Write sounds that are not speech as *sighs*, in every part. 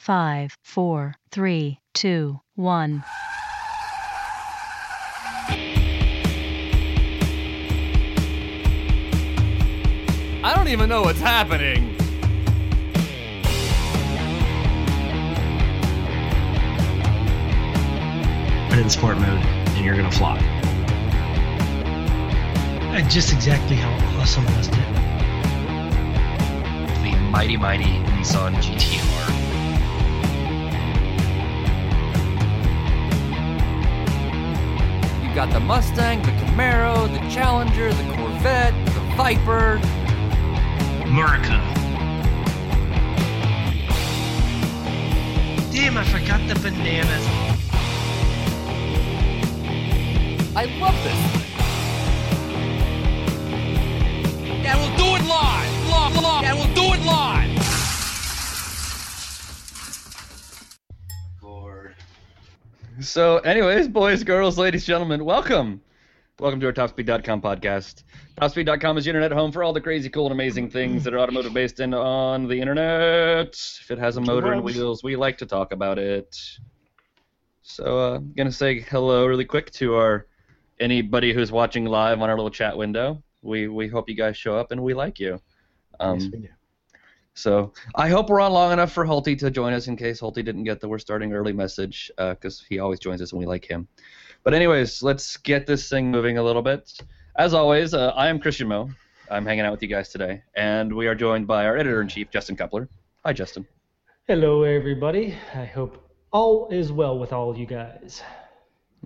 Five, four, three, two, one. I don't even know what's happening. Put it in sport mode, and you're gonna fly. And just exactly how awesome was it? The mighty mighty Nissan GTR. You got the Mustang, the Camaro, the Challenger, the Corvette, the Viper. America. Damn, I forgot the bananas. I love this. Yeah, we'll do it live. Live, live. Yeah, we'll do it live. So, anyways, boys, girls, ladies, gentlemen, welcome. Welcome to our TopSpeed.com podcast. TopSpeed.com is your internet home for all the crazy, cool, and amazing things that are automotive based and on the internet. If it has a motor and wheels, we like to talk about it. So, uh, I'm gonna say hello really quick to our anybody who's watching live on our little chat window. We we hope you guys show up and we like you. Um, Yes, we do. So I hope we're on long enough for Hulty to join us in case Hulty didn't get the we're starting early message because he always joins us and we like him. But anyways, let's get this thing moving a little bit. As always, uh, I am Christian Mo. I'm hanging out with you guys today, and we are joined by our editor in chief, Justin Cupler. Hi, Justin. Hello, everybody. I hope all is well with all you guys.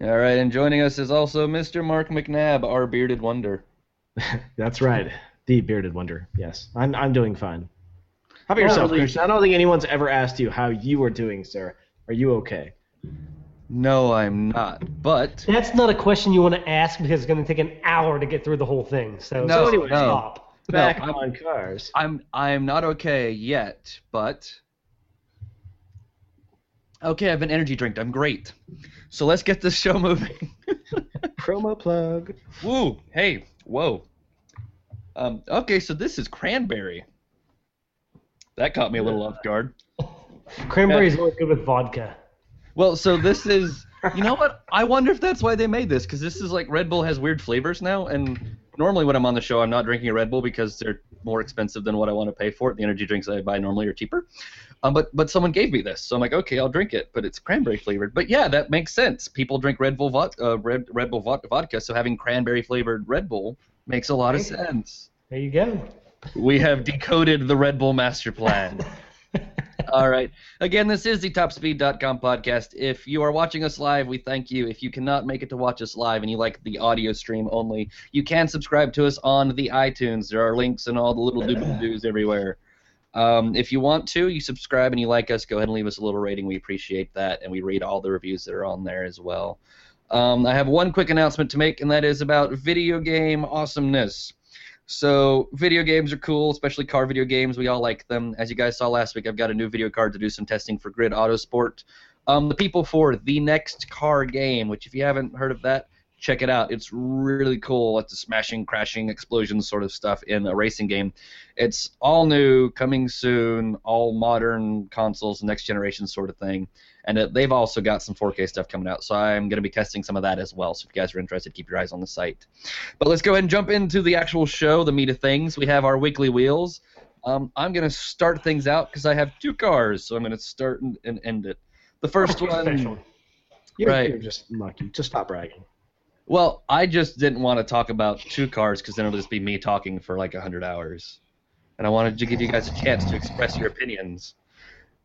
All right, and joining us is also Mr. Mark McNabb, our bearded wonder. *laughs* That's right. The bearded wonder. Yes. I'm I'm doing fine. How about yourself, really? Christian? I don't think anyone's ever asked you how you are doing, sir. Are you okay? No, I'm not. But That's not a question you want to ask because it's going to take an hour to get through the whole thing. So, No, so anyway, no. stop. No, Back I'm- on cars. I'm I'm not okay yet, but okay, I've been energy drink. I'm great. So let's get this show *laughs* moving. Promo plug. Woo! Hey, whoa. Um, okay, so this is cranberry. That caught me a little off guard. Cranberry is only good with vodka. Well, so this is. You know *laughs* what? I wonder if that's why they made this, because this is like Red Bull has weird flavors now, and normally when I'm on the show, I'm not drinking a Red Bull because they're more expensive than what I want to pay for it. The energy drinks I buy normally are cheaper. Um, but but someone gave me this, so I'm like, okay, I'll drink it. But it's cranberry flavored. But yeah, that makes sense. People drink Red Bull vod- uh, Red Red Bull vodka, so having cranberry flavored Red Bull makes a lot of sense. There you go. We have decoded the Red Bull master plan. *laughs* All right. Again, this is the TopSpeed.com podcast. If you are watching us live, we thank you. If you cannot make it to watch us live and you like the audio stream only, you can subscribe to us on the iTunes. There are links and all the little doobly doos everywhere. Um, if you want to, you subscribe and you like us, go ahead and leave us a little rating. We appreciate that, and we read all the reviews that are on there as well. Um, I have one quick announcement to make, and that is about video game awesomeness. So video games are cool, especially car video games. We all like them. As you guys saw last week, I've got a new video card to do some testing for Grid Autosport. Um, the people for the next car game, which if you haven't heard of that, check it out. It's really cool. It's a smashing, crashing, explosions sort of stuff in a racing game. It's all new, coming soon, all modern consoles, next generation sort of thing. And it, they've also got some 4K stuff coming out, so I'm going to be testing some of that as well. So if you guys are interested, keep your eyes on the site. But let's go ahead and jump into the actual show, the meat of things. We have our weekly wheels. Um, I'm going to start things out because I have two cars, so I'm going to start and, and end it. The first one. You're, Right. you're just lucky. Just stop bragging. Well, I just didn't want to talk about two cars because then it'll just be me talking for like 100 hours. And I wanted to give you guys a chance to express your opinions.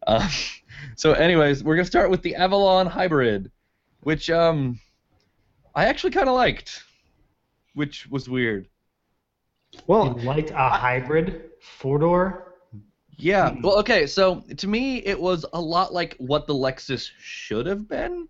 Uh, *laughs* so, anyways, we're going to start with the Avalon Hybrid, which um, I actually kind of liked, which was weird. You Well, liked a hybrid four door? Yeah. Well, okay. So to me, it was a lot like what the Lexus should have been.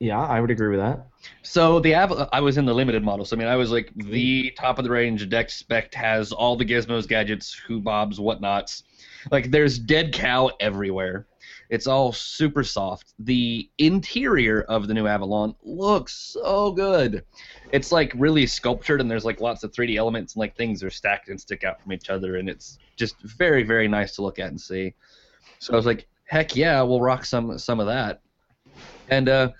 Yeah, I would agree with that. So the Av- I was in the limited model. So I mean, I was like the top of the range. Deck spec has all the gizmos, gadgets, who bobs, whatnots. Like there's dead cow everywhere. It's all super soft. The interior of the new Avalon looks so good. It's like really sculptured, and there's like lots of 3D elements, and like things are stacked and stick out from each other, and it's just very, very nice to look at and see. So I was like, heck yeah, we'll rock some some of that. And uh,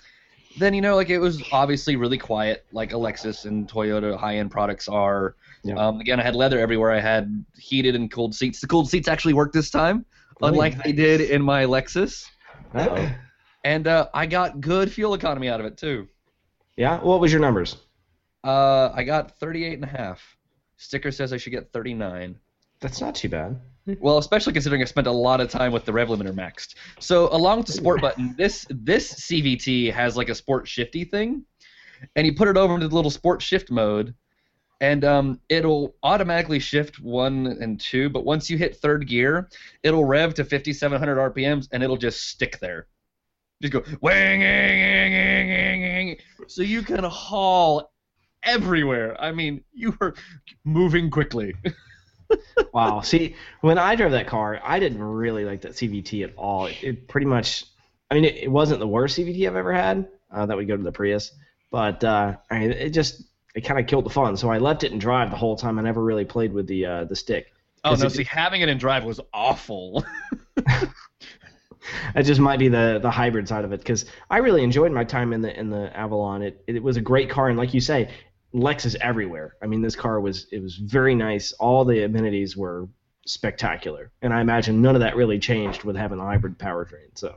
then you know, like it was obviously really quiet, like a Lexus and Toyota high-end products are. Yeah. Um, again, I had leather everywhere. I had heated and cooled seats. The cooled seats actually worked this time, Oh, unlike they did in my Lexus. Uh-oh. And uh, I got good fuel economy out of it too. Yeah. What was your numbers? Uh, I got 38 and a half. Sticker says I should get 39. That's not too bad. *laughs* Well, especially considering I spent a lot of time with the rev limiter maxed. So along with the sport button, this this CVT has like a sport shifty thing, and you put it over into the little sport shift mode, and um, it'll automatically shift one and two. But once you hit third gear, it'll rev to 5,700 RPMs, and it'll just stick there. Just go wang, wang, wang, so you can haul everywhere. I mean, you are moving quickly. *laughs* Wow. See, when I drove that car, I didn't really like that CVT at all. It, it pretty much, I mean, it, it wasn't the worst CVT I've ever had. Uh, that would go to the Prius, but uh, I mean, it just it kind of killed the fun. So I left it in drive the whole time. I never really played with the uh, the stick. Oh no! it- See, having it in drive was awful. *laughs* It just might be the the hybrid side of it because I really enjoyed my time in the in the Avalon. It it was a great car, and like you say, Lex is everywhere. I mean, this car was it was very nice. All the amenities were spectacular, and I imagine none of that really changed with having a hybrid powertrain. So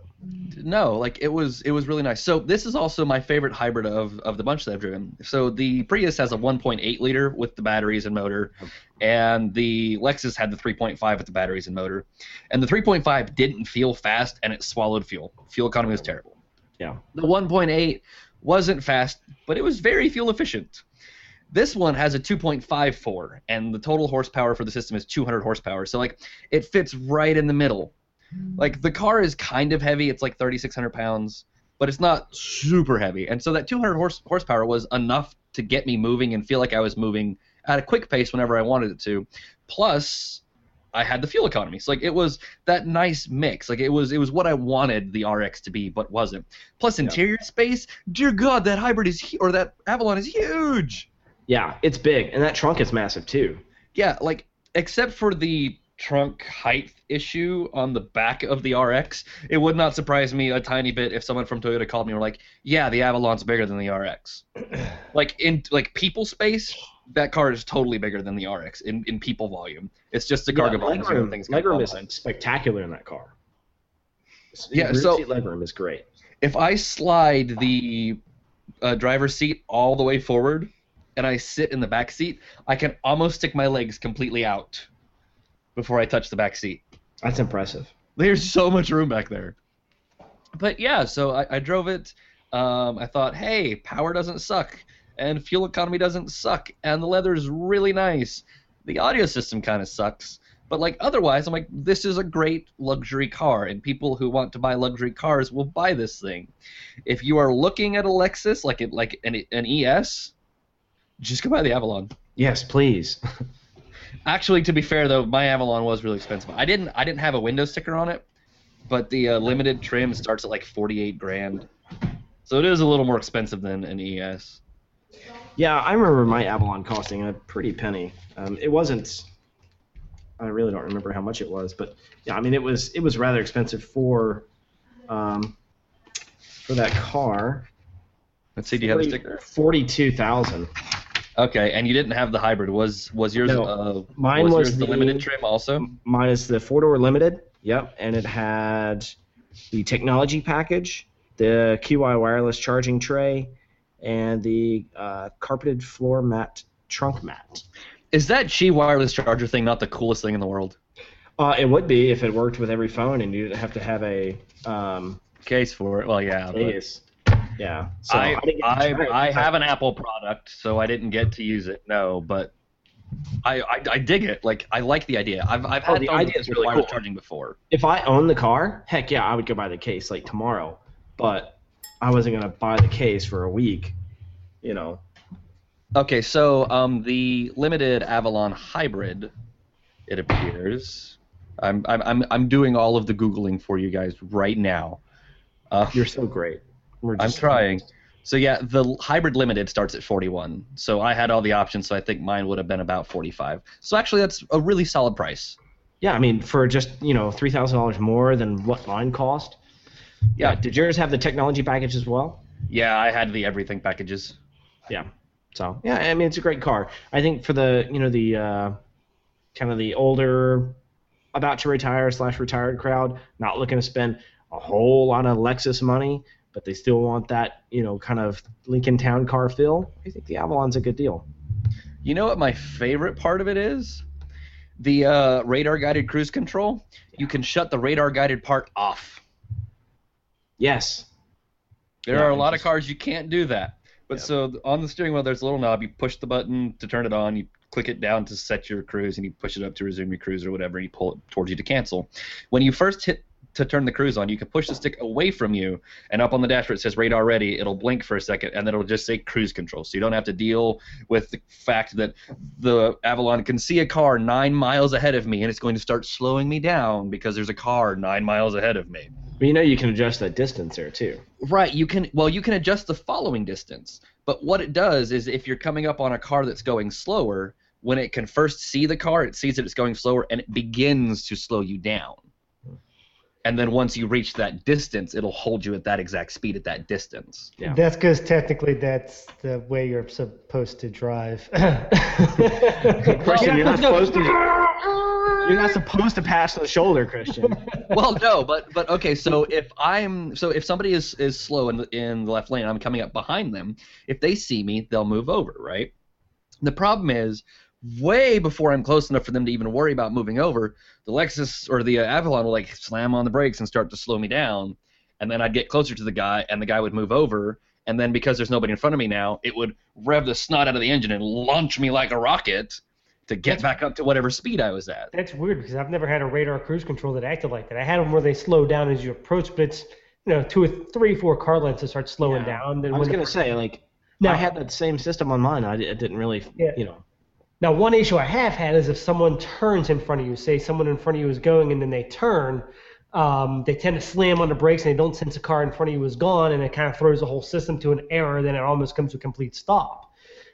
no, like it was it was really nice. So this is also my favorite hybrid of of the bunch that I've driven. So the Prius has a 1.8 liter with the batteries and motor, and the Lexus had the 3.5 with the batteries and motor. And the 3.5 didn't feel fast, and it swallowed fuel. Fuel economy was terrible. yeah, The 1.8 wasn't fast, but it was very fuel efficient. This one has a 2.54, and the total horsepower for the system is 200 horsepower. So like, it fits right in the middle. Hmm. Like the car is kind of heavy; it's like 3,600 pounds, but it's not super heavy. And so that 200 horse horsepower was enough to get me moving and feel like I was moving at a quick pace whenever I wanted it to. Plus, I had the fuel economy. So like, it was that nice mix. Like it was it was what I wanted the RX to be, but wasn't. Plus interior space. Dear God, that hybrid is or that Avalon is huge. Yeah, it's big, and that trunk is massive too. Yeah, like except for the trunk height issue on the back of the RX, it would not surprise me a tiny bit if someone from Toyota called me and were like, "Yeah, the Avalon's bigger than the RX." *clears throat* like in like people space, that car is totally bigger than the RX in, in people volume. It's just the cargo Yeah, volume. legroom, things legroom is spectacular in that car. Yeah, so- seat legroom is great. if I slide the uh, driver's seat all the way forward and I sit in the back seat, I can almost stick my legs completely out before I touch the back seat. That's impressive. There's so much room back there. But yeah, so I, I drove it. Um, I thought, hey, power doesn't suck, and fuel economy doesn't suck, and the leather is really nice. The audio system kind of sucks, but like otherwise, I'm like, this is a great luxury car, and people who want to buy luxury cars will buy this thing. If you are looking at a Lexus, like it, like an, an ES, just go buy the Avalon. Yes, please. *laughs* Actually, to be fair though, my Avalon was really expensive. I didn't I didn't have a window sticker on it, but the uh, limited trim starts at like 48 grand. So it is a little more expensive than an ES. Yeah, I remember my Avalon costing a pretty penny. Um, it wasn't. I really don't remember how much it was, but yeah, I mean it was it was rather expensive for um, for that car. Let's see, do you have a sticker? Forty-two thousand. Okay, and you didn't have the hybrid. Was was yours? No, uh, mine was, was yours the, the- limited trim also. Minus the four-door limited. Yep, and it had the technology package, the Qi wireless charging tray, and the uh, carpeted floor mat trunk mat. Is that Qi wireless charger thing not the coolest thing in the world? Uh, it would be if it worked with every phone and you didn't have to have a um, Case for it? Well, yeah. but case. Yeah. So I to I. I have an Apple product, so I didn't get to use it. No, but I I, I dig it. Like I like the idea. I've I've Oh, had the phones idea is really wireless cool. charging before. If I owned the car, heck yeah, I would go buy the case like tomorrow. But I wasn't gonna buy the case for a week. You know. Okay, so um, the limited Avalon hybrid, it appears. I'm, I'm, I'm, I'm doing all of the Googling for you guys right now. Uh, You're so great. I'm trying. So yeah, the hybrid limited starts at 41. So I had all the options, so I think mine would have been about 45. So actually, that's a really solid price. yeah, I mean, for just you know three thousand dollars more than what mine cost. Yeah. Did yours have the technology package as well? Yeah, I had the everything packages. Yeah. So yeah, I mean, it's a great car. I think for the you know the uh, kind of the older, about to retire slash retired crowd, not looking to spend a whole lot of Lexus money, but they still want that you know kind of Lincoln Town car feel. I think the Avalon's a good deal. You know what my favorite part of it is? The uh, radar guided cruise control. You can shut the radar guided part off. Yes. There Yeah, are a lot just- of cars you can't do that. But so on the steering wheel, there's a little knob. You push the button to turn it on. You click it down to set your cruise, and you push it up to resume your cruise or whatever. And you pull it towards you to cancel. When you first hit to turn the cruise on, you can push the stick away from you, and up on the dashboard it says radar ready. It'll blink for a second, and then it'll just say cruise control. So you don't have to deal with the fact that the Avalon can see a car nine miles ahead of me, and it's going to start slowing me down because there's a car nine miles ahead of me. But you know you can adjust that distance there too. Right, you can well you can adjust the following distance. But what it does is if you're coming up on a car that's going slower, when it can first see the car, it sees that it's going slower and it begins to slow you down. And then once you reach that distance, it'll hold you at that exact speed at that distance. Yeah. That's because technically that's the way you're supposed to drive. *laughs* Christian, you're not supposed to. You're not supposed to pass the shoulder, Christian. *laughs* well, no, but but okay. So if I'm so if somebody is is slow in the, in the left lane, I'm coming up behind them. If they see me, they'll move over, right? The problem is, way before I'm close enough for them to even worry about moving over, the Lexus or the uh, Avalon will like slam on the brakes and start to slow me down, and then I'd get closer to the guy, and the guy would move over. And then because there's nobody in front of me now, it would rev the snot out of the engine and launch me like a rocket to get back up to whatever speed I was at. That's weird because I've never had a radar cruise control that acted like that. I had them where they slow down as you approach, but it's you know two or three, four car lengths to start slowing Yeah. down. Then I was gonna the- say like Now- I had that same system on mine. I di- it didn't really, Yeah. you know. Now, one issue I have had is if someone turns in front of you, say someone in front of you is going and then they turn, um, they tend to slam on the brakes and they don't sense a car in front of you is gone, and it kind of throws the whole system to an error. Then it almost comes to a complete stop.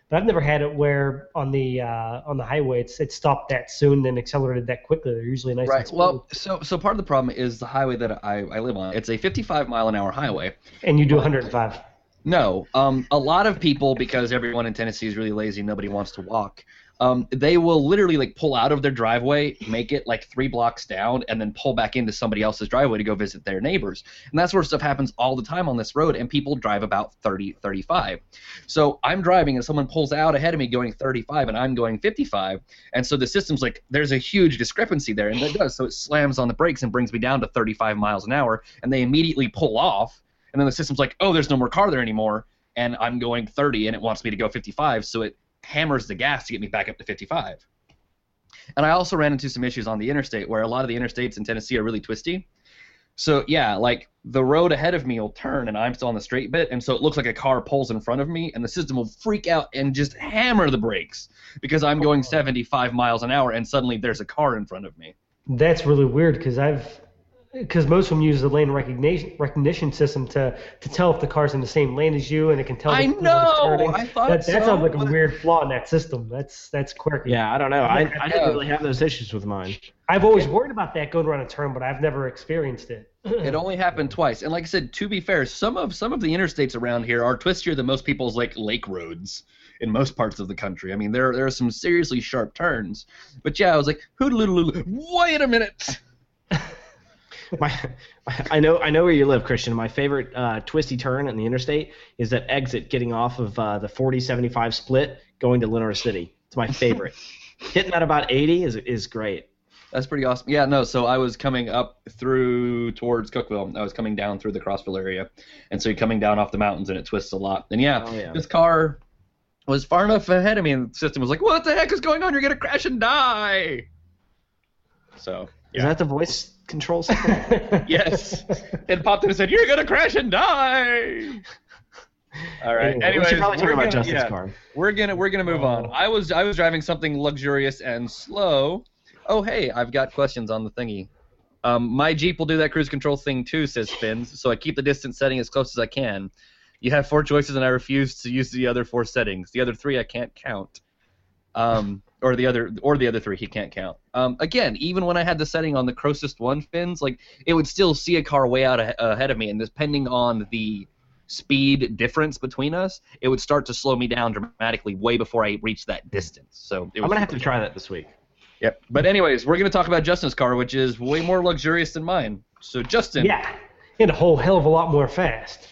But I've never had it where on the uh, on the highway it's it stopped that soon and accelerated that quickly. They're usually nice Right. Well, so so part of the problem is the highway that I, I live on. It's a 55 mile an hour highway. and you do 105. No, um, a lot of people because everyone in Tennessee is really lazy, nobody wants to walk. Um, they will literally like pull out of their driveway, make it like three blocks down, and then pull back into somebody else's driveway to go visit their neighbors. And that sort of stuff happens all the time on this road, and people drive about 30, 35. So I'm driving, and someone pulls out ahead of me going 35, and I'm going 55. And so the system's like, there's a huge discrepancy there, and it does. So it slams on the brakes and brings me down to 35 miles an hour, and they immediately pull off. And then the system's like, oh, there's no more car there anymore, and I'm going 30, and it wants me to go 55, so it hammers the gas to get me back up to 55. And I also ran into some issues on the interstate where a lot of the interstates in Tennessee are really twisty. So yeah, like the road ahead of me will turn and I'm still on the straight bit, and so it looks like a car pulls in front of me, and the system will freak out and just hammer the brakes because I'm going 75 miles an hour, and suddenly there's a car in front of me. That's really weird because I've because most of them use the lane recognition recognition system to to tell if the car's in the same lane as you, and it can tell. I the- when it's know! I thought that, that so, sounds like a weird flaw in that system. That's that's quirky. Yeah, I don't know. I, I didn't really have those issues with mine. I've always worried about that going around a turn, but I've never experienced it. *laughs* It only happened twice, and like I said, to be fair, some of some of the interstates around here are twistier than most people's like lake roads in most parts of the country. I mean, there there are some seriously sharp turns. But yeah, I was like, hoodaloo, wait a minute. *laughs* My, I know I know where you live, Christian. My favorite uh, twisty turn in the interstate is that exit getting off of uh, the 40-75 split going to Lenoir City. It's my favorite. *laughs* Hitting at about 80 is is great. That's pretty awesome. Yeah, no. So I was coming up through towards Cookeville. I was coming down through the Crossville area, and so you're coming down off the mountains, and it twists a lot. And yeah, Oh, yeah. this car was far enough ahead of me, and the system was like, "What the heck is going on? You're gonna crash and die." So Is that the voice control *laughs* system? yes, it popped in and said, "You're gonna crash and die." All right. Anyway, we Anyways, should probably talk we're about gonna- Justin's yeah. car. We're gonna we're gonna move on. I was I was driving something luxurious and slow. Oh hey, I've got questions on the thingy. Um, my Jeep will do that cruise control thing too, says Spins. So I keep the distance setting as close as I can. You have four choices, and I refuse to use the other four settings. The other three I can't count. Um, or the other or the other three he can't count. Um, again, even when I had the setting on the closest one fins, like it would still see a car way out a- ahead of me, and depending on the speed difference between us, it would start to slow me down dramatically way before I reached that distance. So it was I'm gonna have to try that this week. Yep. But anyways, we're gonna talk about Justin's car, which is way more luxurious than mine. So Justin, Yeah, and a whole hell of a lot more fast.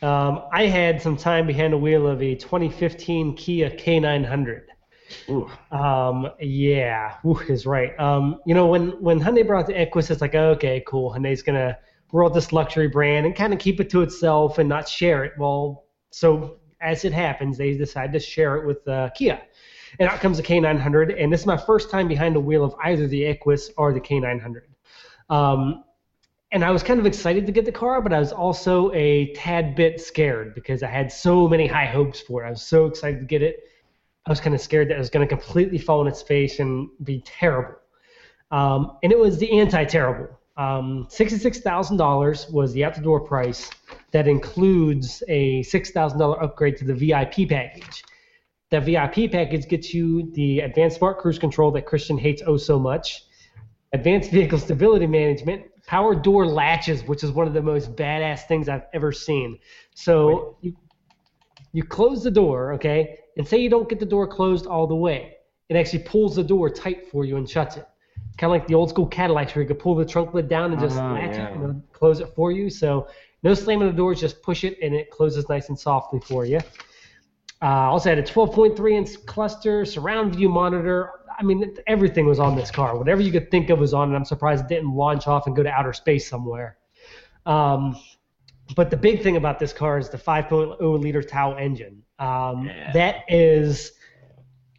Um, I had some time behind the wheel of a 2015 Kia K900. Um, yeah, Ooh, is right. Um, you know, when when Hyundai brought the Equus, it's like, okay, cool. Hyundai's gonna roll this luxury brand and kind of keep it to itself and not share it. Well, so as it happens, they decide to share it with uh, Kia, and out comes the K900. And this is my first time behind the wheel of either the Equus or the K900. Um, and I was kind of excited to get the car, but I was also a tad bit scared because I had so many high hopes for it. I was so excited to get it. I was kind of scared that it was going to completely fall on its face and be terrible. Um, and it was the anti-terrible. Um, $66,000 was the out-the-door price. That includes a $6,000 upgrade to the VIP package. That VIP package gets you the advanced smart cruise control that Christian hates oh so much, advanced vehicle stability management, power door latches, which is one of the most badass things I've ever seen. So you you close the door, okay, and say you don't get the door closed all the way. It actually pulls the door tight for you and shuts it. Kind of like the old school Cadillacs where you could pull the trunk lid down and just Oh, latch yeah. it and close it for you. So no slamming the doors, just push it and it closes nice and softly for you. Uh, also had a 12.3 inch cluster, surround view monitor. I mean, everything was on this car. Whatever you could think of was on it. I'm surprised it didn't launch off and go to outer space somewhere. Um, but the big thing about this car is the 5.0 liter Tau engine. Um, Yeah. That is,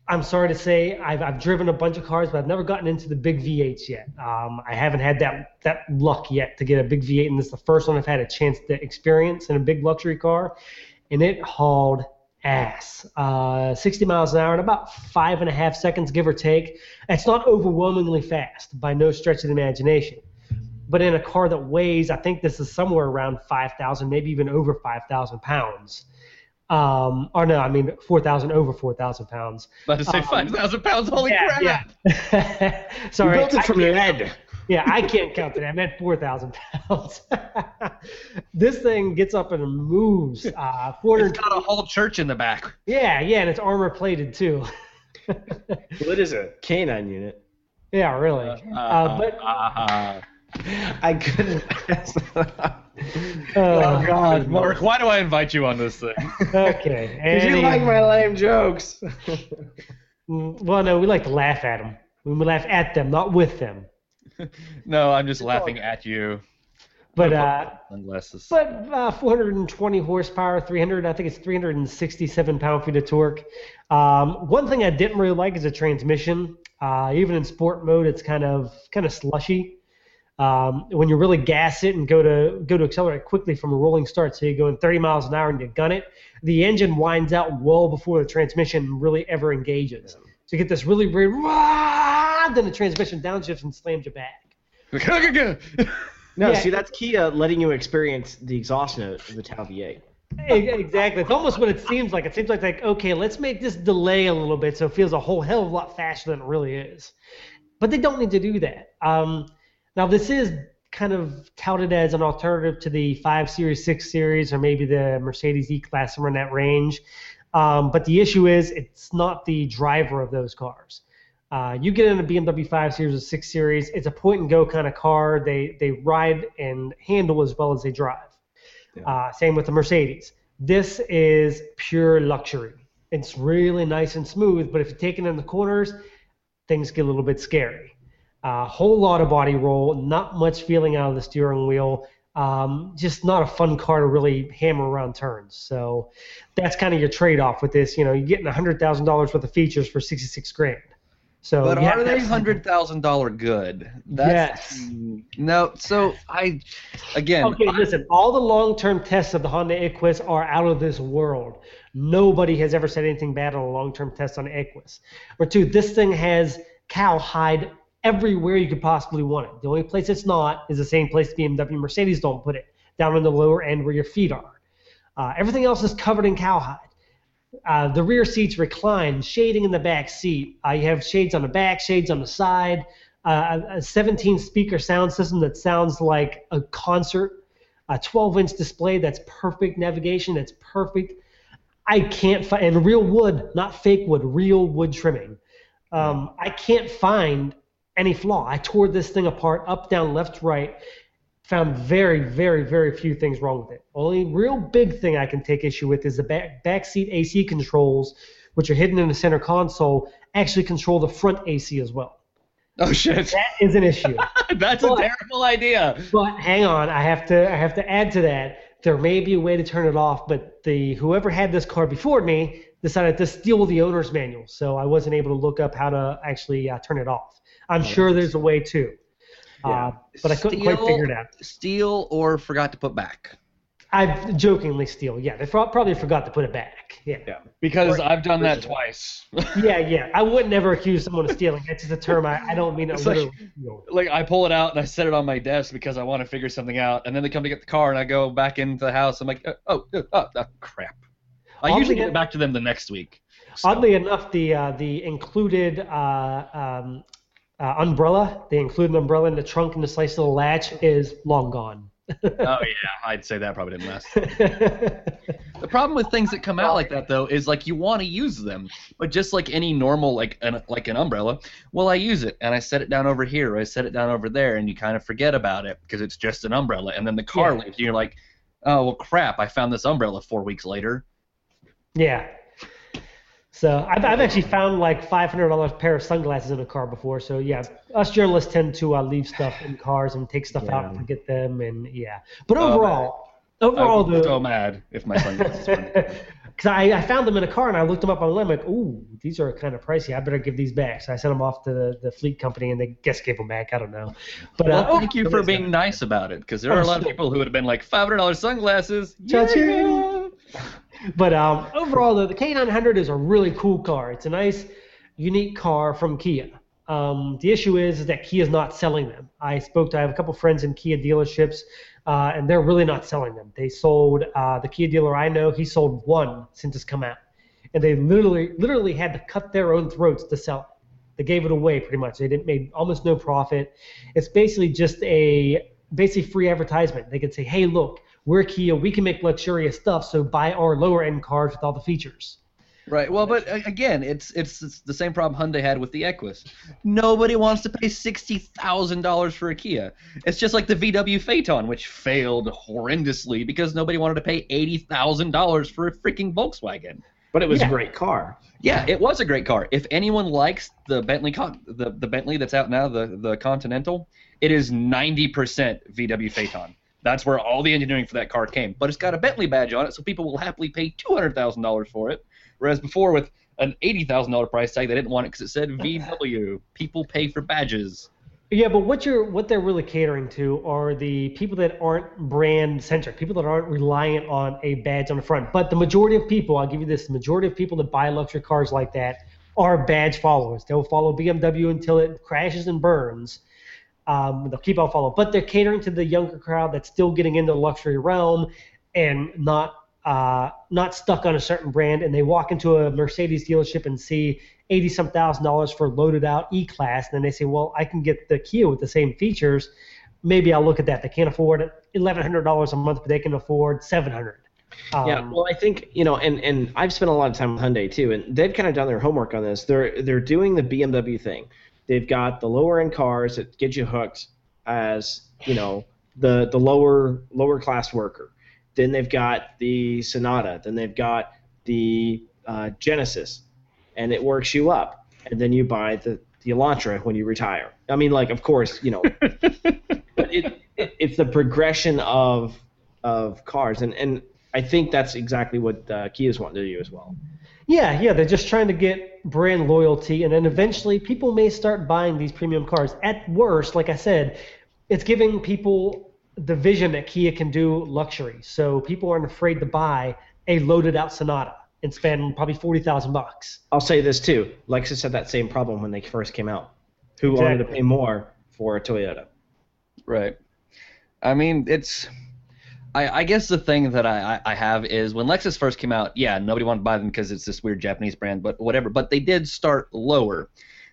I'm sorry to say, I've, I've driven a bunch of cars, but I've never gotten into the big V8s yet. Um, I haven't had that that luck yet to get a big V8, and this is the first one I've had a chance to experience in a big luxury car, and it hauled ass. Uh, 60 miles an hour in about five and a half seconds, give or take. It's not overwhelmingly fast by no stretch of the imagination but in a car that weighs, I think this is somewhere around 5,000, maybe even over 5,000 pounds. Um, or no, I mean 4,000 over 4,000 pounds. about to say Um, five thousand pounds. Holy yeah, crap! yeah. *laughs* You Sorry, built it from your head. *laughs* yeah, I can't count it. I meant 4,000 pounds. *laughs* this thing gets up and moves. Uh, 400, It's got a whole church in the back. yeah, yeah, and it's armor plated too. Well, it is a canine unit. yeah, really. Uh, but uh, *laughs* I couldn't. uh, God, Mark, why do I invite you on this thing? okay. *laughs* Because you like my lame jokes. *laughs* Well, no, we like to laugh at them. We laugh at them, not with them. No, I'm just laughing at you. But uh, Unless but uh, 420 horsepower, 300. I think it's 367 pound feet of torque. Um, one thing I didn't really like is the transmission. Uh, even in sport mode, it's kind of kind of slushy. Um, when you really gas it and go to go to accelerate quickly from a rolling start, so you're going 30 miles an hour and you gun it, the engine winds out well before the transmission really ever engages. So you get this really weird, "Wah!" then the transmission downshifts and slams you back. *laughs* No, Yeah. see, that's Kia letting you experience the exhaust note of the Tau V8. E- Exactly. It's almost what it seems like. It seems like like okay, let's make this delay a little bit so it feels a whole hell of a lot faster than it really is. But they don't need to do that. Um, now this is kind of touted as an alternative to the 5 Series, 6 Series, or maybe the Mercedes E-Class somewhere in that range. Um, but the issue is it's not the driver of those cars. Uh, you get in a BMW 5 Series or 6 Series, it's a point and go kind of car. They they ride and handle as well as they drive. Uh, same with the Mercedes. This is pure luxury. It's really nice and smooth, but if you take it in the corners, things get a little bit scary. A whole lot of body roll, not much feeling out of the steering wheel. Um, just not a fun car to really hammer around turns. So that's kind of your trade-off with this. You know, you're getting hundred thousand dollars worth of features for sixty-six grand. So But yeah, are they that's- hundred thousand dollar good? Yes. No. So I, again, Okay, listen. All the long-term tests of the Hyundai Equus are out of this world. Nobody has ever said anything bad on a long-term test on Equus. Or two, this thing has cowhide everywhere you could possibly want it. The only place it's not is the same place BMW Mercedes don't put it, down in the lower end where your feet are. Uh, everything else is covered in cowhide. Uh, the rear seats recline, shading in the back seat. Uh, you have shades on the back, shades on the side. Uh, a 17 speaker sound system that sounds like a concert. A 12 inch display that's perfect navigation. That's perfect. I can't find and real wood, not fake wood, real wood trimming. Um, I can't find any flaw. I tore this thing apart, up, down, left, right. Found very, very, very few things wrong with it. Only real big thing I can take issue with is the back backseat AC controls, which are hidden in the center console, actually control the front AC as well. Oh shit. That is an issue. *laughs* That's a terrible idea. But hang on, I have to I have to add to that. There may be a way to turn it off, but the whoever had this car before me decided to steal the owner's manual, so I wasn't able to look up how to actually uh, turn it off. I'm sure there's a way too, uh, but I couldn't quite figure it out. Steal or forgot to put back. I jokingly steal. Yeah, they pro- probably forgot to put it back. Yeah. Yeah. Because I've done that twice. *laughs* yeah, yeah. I would never accuse someone of stealing. That's just a term. I, I don't mean it It's like- literally. like I pull it out and I set it on my desk because I want to figure something out, and then they come to get the car, and I go back into the house. I'm like, oh, oh, oh, oh crap. I Oddly usually get it back to them the next week. So- Oddly enough, the uh, the included uh, um, uh, umbrella, include an umbrella in the trunk and the slice of the latch is long gone. *laughs* oh yeah, I'd say that probably didn't last. The problem with things that come out like that though is like you want to use them, but just like any normal like an like an umbrella, well I use it and I set it down over here, or I set it down over there, and you kind of forget about it because it's just an umbrella, and then the car Yeah. leaves, and you're like, oh well crap, I found this umbrella four weeks later. yeah. So I've, I've actually found like five hundred dollars pair of sunglasses in a car before. So yeah, us journalists tend to uh, leave stuff in cars and take stuff out and Yeah. forget them, and yeah. But Oh, overall, I overall the so mad if my sunglasses. Because *laughs* I, I found them in a car and I looked them up online. I'm like, ooh, these are kind of pricey. I better give these back. So I sent them off to the, the fleet company and they guess gave them back. I don't know. But Well, uh, thank you for being nice about it, because there are a lot of people who would have been like five hundred dollars sunglasses. Cha-ching. *laughs* But um, overall, though, the K900 is a really cool car. It's a nice, unique car from Kia. Um, the issue is, is that Kia is not selling them. I spoke to I have a couple friends in Kia dealerships, uh, and they're really not selling them. They sold uh, the Kia dealer I know. He sold one since it's come out, and they literally literally had to cut their own throats to sell it. They gave it away pretty much. They didn't made almost no profit. It's basically just a basically free advertisement. They could say, "Hey, look, we're Kia. We can make luxurious stuff. So buy our lower end cars with all the features." Right. Well, but again, it's, it's it's the same problem Hyundai had with the Equus. Nobody wants to pay sixty thousand dollars for a Kia. It's just like the VW Phaeton, which failed horrendously because nobody wanted to pay eighty thousand dollars for a freaking Volkswagen. But it was Yeah. a great car. Yeah, it was a great car. If anyone likes the Bentley, Con- the the Bentley that's out now, the the Continental, it is ninety percent VW Phaeton. That's where all the engineering for that car came. But it's got a Bentley badge on it, so people will happily pay two hundred thousand dollars for it. Whereas before, with an eighty thousand dollar price tag, they didn't want it because it said VW. People pay for badges. Yeah, but what you're what they're really catering to are the people that aren't brand centric, people that aren't reliant on a badge on the front. But the majority of people, I'll give you this, the majority of people that buy luxury cars like that are badge followers. They'll follow BMW until it crashes and burns. Um, they'll keep on following, but they're catering to the younger crowd that's still getting into the luxury realm and not uh, not stuck on a certain brand. And they walk into a Mercedes dealership and see eighty some thousand dollars for loaded out E class, and then they say, well, I can get the Kia with the same features. Maybe I'll look at that. They can't afford eleven hundred dollars a month, but they can afford seven hundred. Um, yeah, well, I think you know, and and I've spent a lot of time with Hyundai too, and they've kind of done their homework on this. They're they're doing the BMW thing. They've got the lower end cars that get you hooked as you know the the lower lower class worker. Then they've got the Sonata. Then they've got the uh, Genesis, and it works you up. And then you buy the the Elantra when you retire. I mean, like, of course, you know, *laughs* but it, it it's the progression of of cars, and and I think that's exactly what uh, Kia's wanting to do as well. Yeah, yeah, they're just trying to get brand loyalty, and then eventually people may start buying these premium cars. At worst, like I said, it's giving people the vision that Kia can do luxury. So people aren't afraid to buy a loaded out Sonata and spend probably forty thousand bucks. I'll say this too: Lexus had that same problem when they first came out. Who wanted to pay more for a Toyota? Right. I mean, it's. I, I guess the thing that I, I have is when Lexus first came out, yeah, nobody wanted to buy them because it's this weird Japanese brand, but whatever. But they did start lower.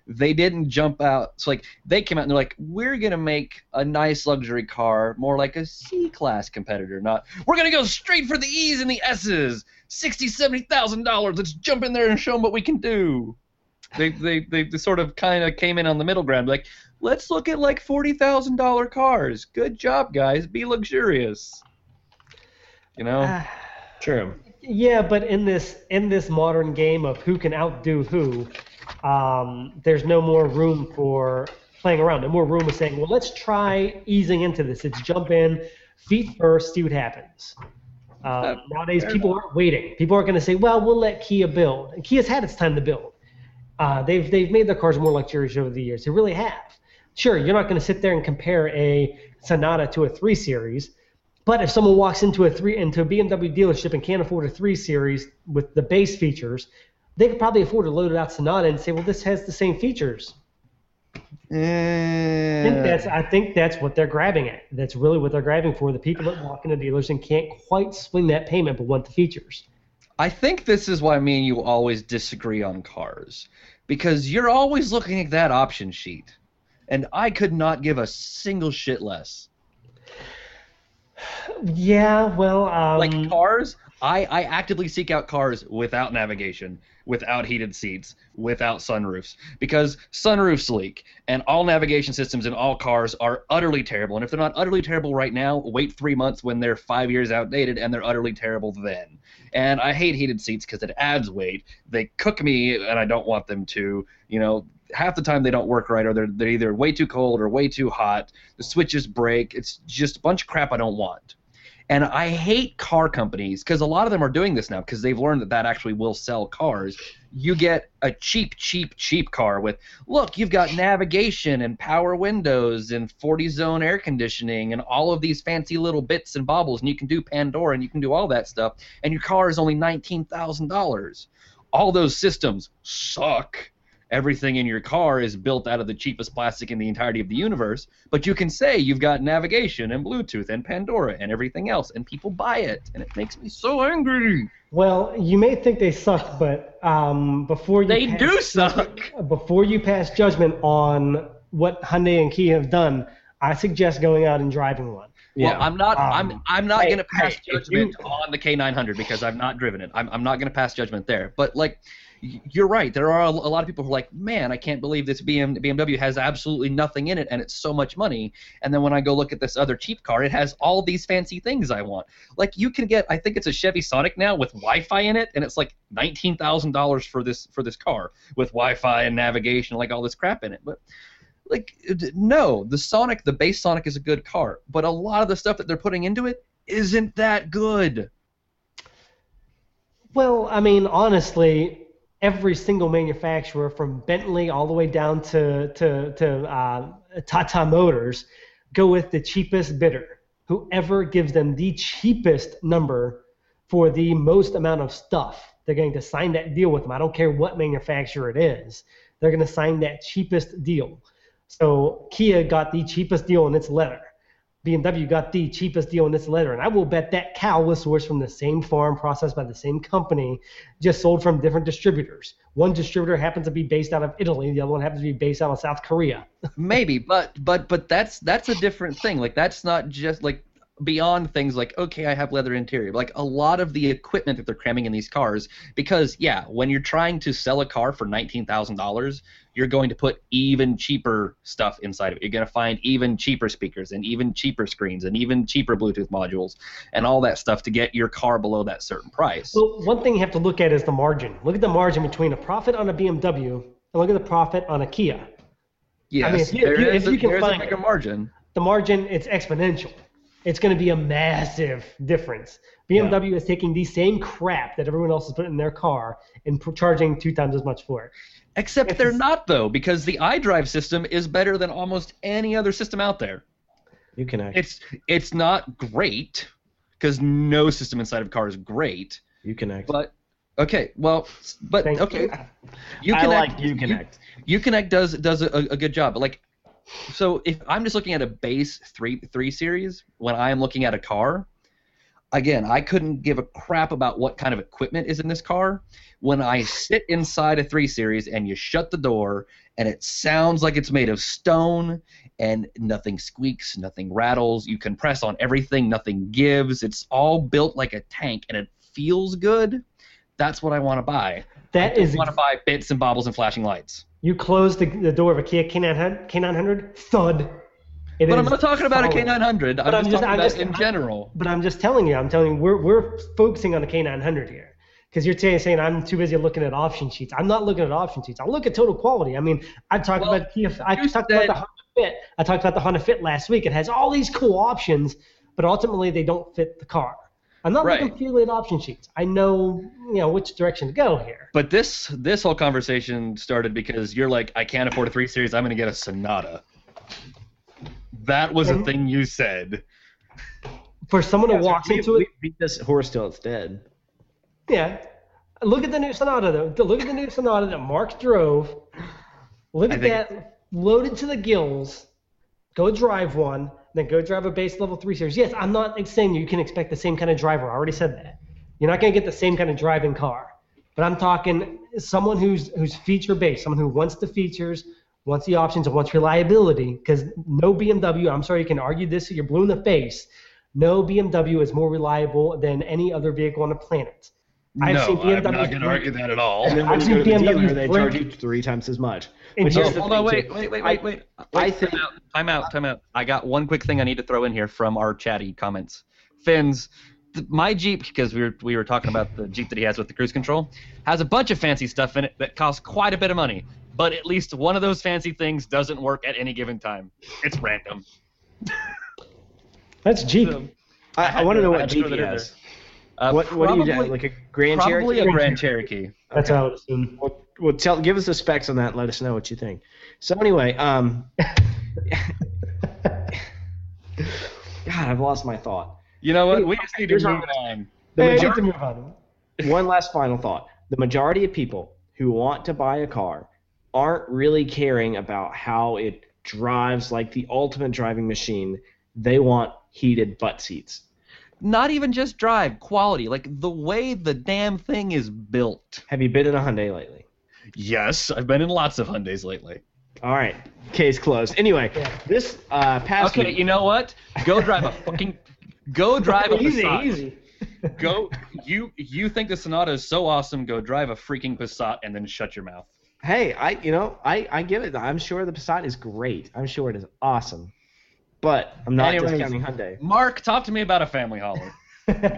They didn't jump out. So like they came out and they're like, we're gonna make a nice luxury car more like a C class competitor, not we're gonna go straight for the E's and the S's, sixty, seventy thousand dollars. Let's jump in there and show them what we can do. They they they, they sort of kind of came in on the middle ground, like let's look at like forty thousand dollar cars. Good job, guys. Be luxurious. You know. Ah, True. Yeah, but in this in this modern game of who can outdo who, um, there's no more room for playing around. No more room of saying, well, let's try easing into this. It's jump in, feet first, see what happens. Uh, nowadays, people aren't waiting. People aren't going to say, well, we'll let Kia build. And Kia's had its time to build. Uh, they've they've made their cars more luxurious over the years. They really have. Sure, you're not going to sit there and compare a Sonata to a three series, but if someone walks into a three into a BMW dealership and can't afford a three series with the base features, they could probably afford to load it out Sonata and say, well, this has the same features. I think that's I think that's what they're grabbing at. That's really what they're grabbing for. The people that walk into dealers and can't quite swing that payment but want the features. I think this is why me and you always disagree on cars. Because you're always looking at that option sheet. And I could not give a single shit less. Yeah, well, um, Like cars, I, I actively seek out cars without navigation, without heated seats, without sunroofs. Because sunroofs leak, and all navigation systems in all cars are utterly terrible. And if they're not utterly terrible right now, wait three months when they're five years outdated and they're utterly terrible then. And I hate heated seats because it adds weight. They cook me, and I don't want them to. You know, half the time they don't work right, or they're, they're either way too cold or way too hot. The switches break. It's just a bunch of crap I don't want. And I hate car companies because a lot of them are doing this now because they've learned that that actually will sell cars. You get a cheap, cheap, cheap car with, look, you've got navigation and power windows and 40 zone air conditioning and all of these fancy little bits and baubles, and you can do Pandora and you can do all that stuff, and your car is only $19,000. All those systems suck everything in your car is built out of the cheapest plastic in the entirety of the universe, but you can say you've got navigation and Bluetooth and Pandora and everything else, and people buy it, and it makes me so angry. well, you may think they suck, but um, before you They pass do suck. before you pass judgment on what Hyundai and Kia have done, I suggest going out and driving one. Yeah. I'm not. I'm. Um, I'm not hey, going to pass hey, judgment you- on the K900 because I've not driven it. I'm. I'm not going to pass judgment there. But like, y- you're right. There are a, lot of people who are like, man, I can't believe this BM, BMW has absolutely nothing in it, and it's so much money. And then when I go look at this other cheap car, it has all these fancy things I want. Like you can get. I think it's a Chevy Sonic now with Wi-Fi in it, and it's like nineteen thousand dollars for this for this car with Wi-Fi and navigation, like all this crap in it. But like no the sonic the base sonic is a good car but a lot of the stuff that they're putting into it isn't that good Well, I mean, honestly, every single manufacturer from Bentley all the way down to to to uh, Tata Motors go with the cheapest bidder. Whoever gives them the cheapest number for the most amount of stuff, they're going to sign that deal with them. I don't care what manufacturer it is. They're going to sign that cheapest deal. So Kia got the cheapest deal in its letter. BMW got the cheapest deal in this letter, and I will bet that cow was sourced from the same farm, processed by the same company, just sold from different distributors. One distributor happens to be based out of Italy, the other one happens to be based out of South Korea. *laughs* maybe but but but that's that's a different thing like that's not just like beyond things like okay i have leather interior like a lot of the equipment that they're cramming in these cars because yeah when you're trying to sell a car for $19000 you're going to put even cheaper stuff inside of it you're going to find even cheaper speakers and even cheaper screens and even cheaper bluetooth modules and all that stuff to get your car below that certain price Well, one thing you have to look at is the margin. Look at the margin between a profit on a BMW and look at the profit on a Kia. yes mean, if you- there if you- is if you can there's a bigger margin The margin, it's exponential. It's going to be a massive difference. BMW is taking the same crap that everyone else is putting in their car and pr- charging two times as much for it. Except If they're not though, because the iDrive system is better than almost any other system out there. Uconnect. It's it's not great, because no system inside of a car is great. Uconnect. But okay, well, but Thank okay, you. I like you connect. Uconnect does does a, a good job, but like, so if I'm just looking at a base three three series when I am looking at a car, again, I couldn't give a crap about what kind of equipment is in this car. When I sit inside a 3 Series and you shut the door and it sounds like it's made of stone and nothing squeaks, nothing rattles, you can press on everything, nothing gives. It's all built like a tank and it feels good. That's what I want to buy. That I is want to buy bits and bobbles and flashing lights. You close the, the door of a Kia K900, K900 thud. It But I'm not talking about a solid. K900. I'm But I'm just just- talking I'm about just- in general. But I'm just telling you, I'm telling you, we're, we're focusing on the K900 here. Because you're saying, saying I'm too busy looking at option sheets. I'm not looking at option sheets. I look at total quality. I mean, I've talked Well, about Kia. I talked said- about the Honda Fit. I talked about the Honda Fit last week. It has all these cool options, but ultimately they don't fit the car. I'm not Right. looking purely at option sheets. I know, you know, which direction to go here. But this this whole conversation started because you're like, I can't afford a three series. I'm going to get a Sonata. That was a thing you said. For someone who walks we, into we it, beat this horse till it's dead. yeah. Look at the new Sonata though. Look at the new Sonata that Mark drove. Look at think- that, loaded to the gills. Go drive one, then go drive a base level three series. Yes, I'm not saying you can expect the same kind of driver. I already said that. You're not going to get the same kind of driving car. But I'm talking someone who's who's feature based, someone who wants the features, wants the options, and wants reliability. Because no BMW, I'm sorry, you can argue this, you're blue in the face. No BMW is more reliable than any other vehicle on the planet. I've no, seen I'm not going to argue that at all. And then when I've you go to seen the dealer, they charge you three times as much. But here's the Hold on, thing, wait, wait, wait, I- wait, wait. I Wait, think- time out, time out, time out. I got one quick thing I need to throw in here from our chatty comments. Finn's th- my Jeep, because we were we were talking about the Jeep that he has with the cruise control, has a bunch of fancy stuff in it that costs quite a bit of money. But at least one of those fancy things doesn't work at any given time. It's random. *laughs* That's Jeep. So, I, I want to know what Jeep throw he that in has. Uh, What, what do you probably- Like a Grand Probably Cherokee? a Grand Cherokee. That's how I would assume. Well, well, tell, give us the specs on that. and Let us know what you think. So anyway, um, *laughs* God, I've lost my thought. You know what? We just need to move on. The Hey, majority, to move on. one last final thought. The majority of people who want to buy a car aren't really caring about how it drives like the ultimate driving machine. They want heated butt seats. Not even just drive, quality, like the way the damn thing is built. Have you been in a Hyundai lately? Yes, I've been in lots of Hyundais lately. All right, case closed. Anyway, this uh, past Okay, week, you know what? Go drive a fucking. Go drive a *laughs* easy, Passat. easy. Go. You you think the Sonata is so awesome? Go drive a freaking Passat and then shut your mouth. hey, I you know I I give it. I'm sure the Passat is great. I'm sure it is awesome, but I'm not Anyways. discounting Hyundai. Mark, talk to me about a family hauler. And, I-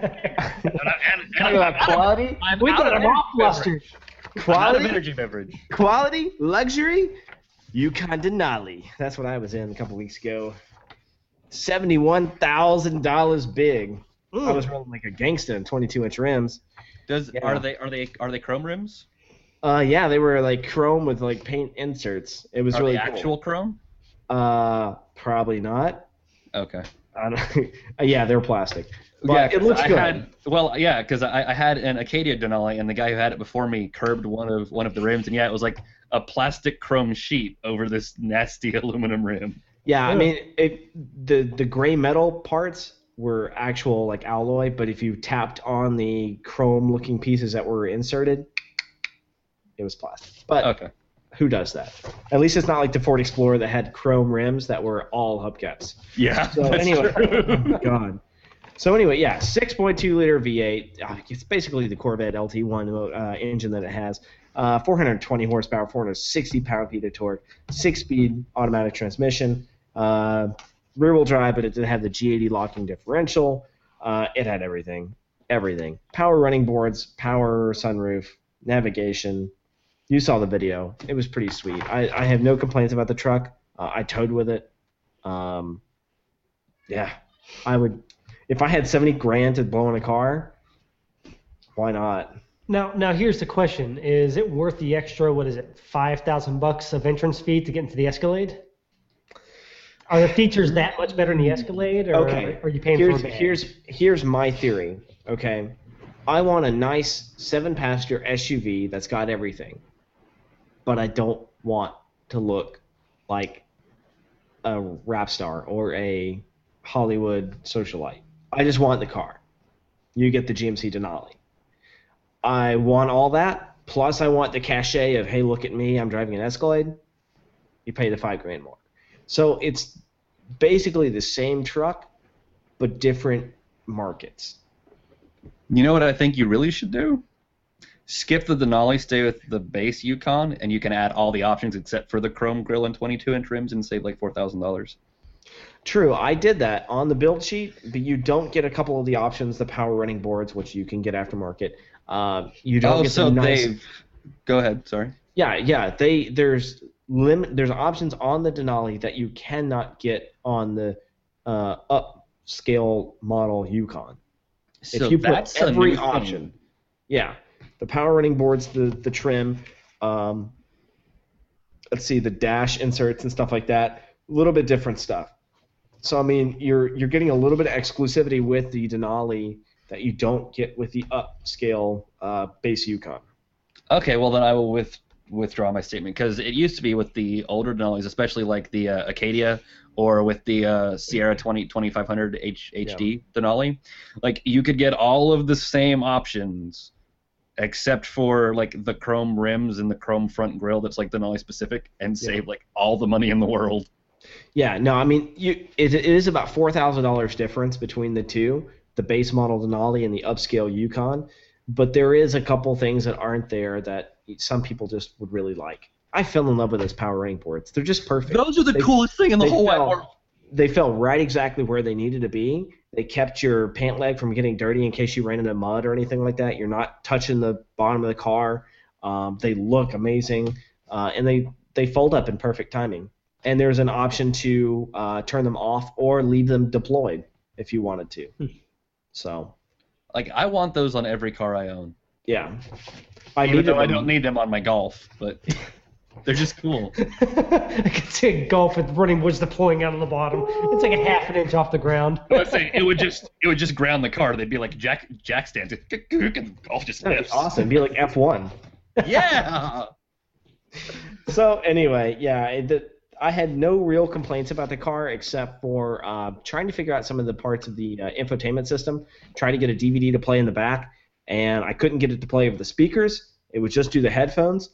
and, and Talk about quality, I'm we got of him energy all I'm out of quality, energy beverage. quality, luxury. Yukon Denali. That's what I was in a couple weeks ago. Seventy-one thousand dollars big. I was rolling like a gangster in 22-inch rims. Does Yeah. are they are they are they chrome rims? Uh, yeah, they were like chrome with like paint inserts. It was Are really they cool. actual chrome? Uh, probably not. Okay. I don't, *laughs* yeah, they're plastic. But yeah, it looks I good. Had, well, yeah, because I, I had an Acadia Denali, and the guy who had it before me curbed one of one of the rims, and yeah, it was like a plastic chrome sheet over this nasty *laughs* aluminum rim. Yeah, I mean, it, the the gray metal parts were actual like alloy, but if you tapped on the chrome looking pieces that were inserted, it was plastic. But Okay. Who does that? At least it's not like the Ford Explorer that had chrome rims that were all hubcaps. Yeah. So anyway, *laughs* oh God. So anyway, yeah, 6.2 liter V8. Uh, It's basically the Corvette LT1 uh, engine that it has. Uh, 420 horsepower, 460 pound-feet of torque, six-speed automatic transmission, uh, rear-wheel drive, but it did have the G80 locking differential. Uh, it had everything, everything. Power running boards, power sunroof, navigation. You saw the video. It was pretty sweet. I, I have no complaints about the truck. Uh, I towed with it. Um, yeah, I would. If I had 70 grand to blow in a car, why not? Now, now here's the question: Is it worth the extra? What is it? Five thousand bucks of entrance fee to get into the Escalade? Are the features that much better in the Escalade, or Okay. are you paying here's, for van? here's here's my theory. Okay, I want a nice seven-passenger SUV that's got everything, but I don't want to look like a rap star or a Hollywood socialite. I just want the car. you get the GMC Denali. I want all that, plus I want the cachet of, hey, look at me, I'm driving an Escalade. You pay the five grand more. So it's basically the same truck, but different markets. You know what I think you really should do? Skip the Denali, stay with the base Yukon, and you can add all the options except for the chrome grill and 22 inch rims and save like four thousand dollars. True, I did that on the build sheet, but you don't get a couple of the options, the power running boards, which you can get aftermarket. Uh, you don't Oh, get so the nice. they've. Go ahead. Sorry. Yeah, yeah. They there's limit. There's options on the Denali that you cannot get on the uh, upscale model Yukon. So if you put every option, yeah, the power running boards, the the trim, um, let's see, the dash inserts and stuff like that, a little bit different stuff. So I mean, you're you're getting a little bit of exclusivity with the Denali that you don't get with the upscale uh, base Yukon. Okay, well then I will with, withdraw my statement because it used to be with the older Denalis, especially like the uh, Acadia or with the uh, Sierra 20 2500 H, HD Denali, like you could get all of the same options except for like the chrome rims and the chrome front grille that's like Denali specific and save like all the money in the world. Yeah, no, I mean, you it, it is about four thousand dollars difference between the two, the base model Denali and the upscale Yukon. But there is a couple things that aren't there that some people just would really like. I fell in love with those power running boards. They're just perfect. Those are the They- coolest thing in the they whole wide world. They fell right exactly where they needed to be. They kept your pant leg from getting dirty in case you ran into mud or anything like that. You're not touching the bottom of the car. Um, they look amazing, uh, and they they fold up in perfect timing. And there's an option to uh, turn them off or leave them deployed if you wanted to. So Like I want those on every car I own. yeah, I Even needed though I don't need them on my Golf, but *laughs* they're just cool. *laughs* I could see a golf with running boards deploying out of the bottom. It's like a half an inch off the ground. Let's say it would just it would just ground the car. They'd be like jack jack stands, and golf just That'd be awesome. It'd be like F1. Yeah. So anyway, yeah, it, the, I had no real complaints about the car except for uh, trying to figure out some of the parts of the uh, infotainment system. Trying to get a DVD to play in the back, and I couldn't get it to play with the speakers. It would just do the headphones,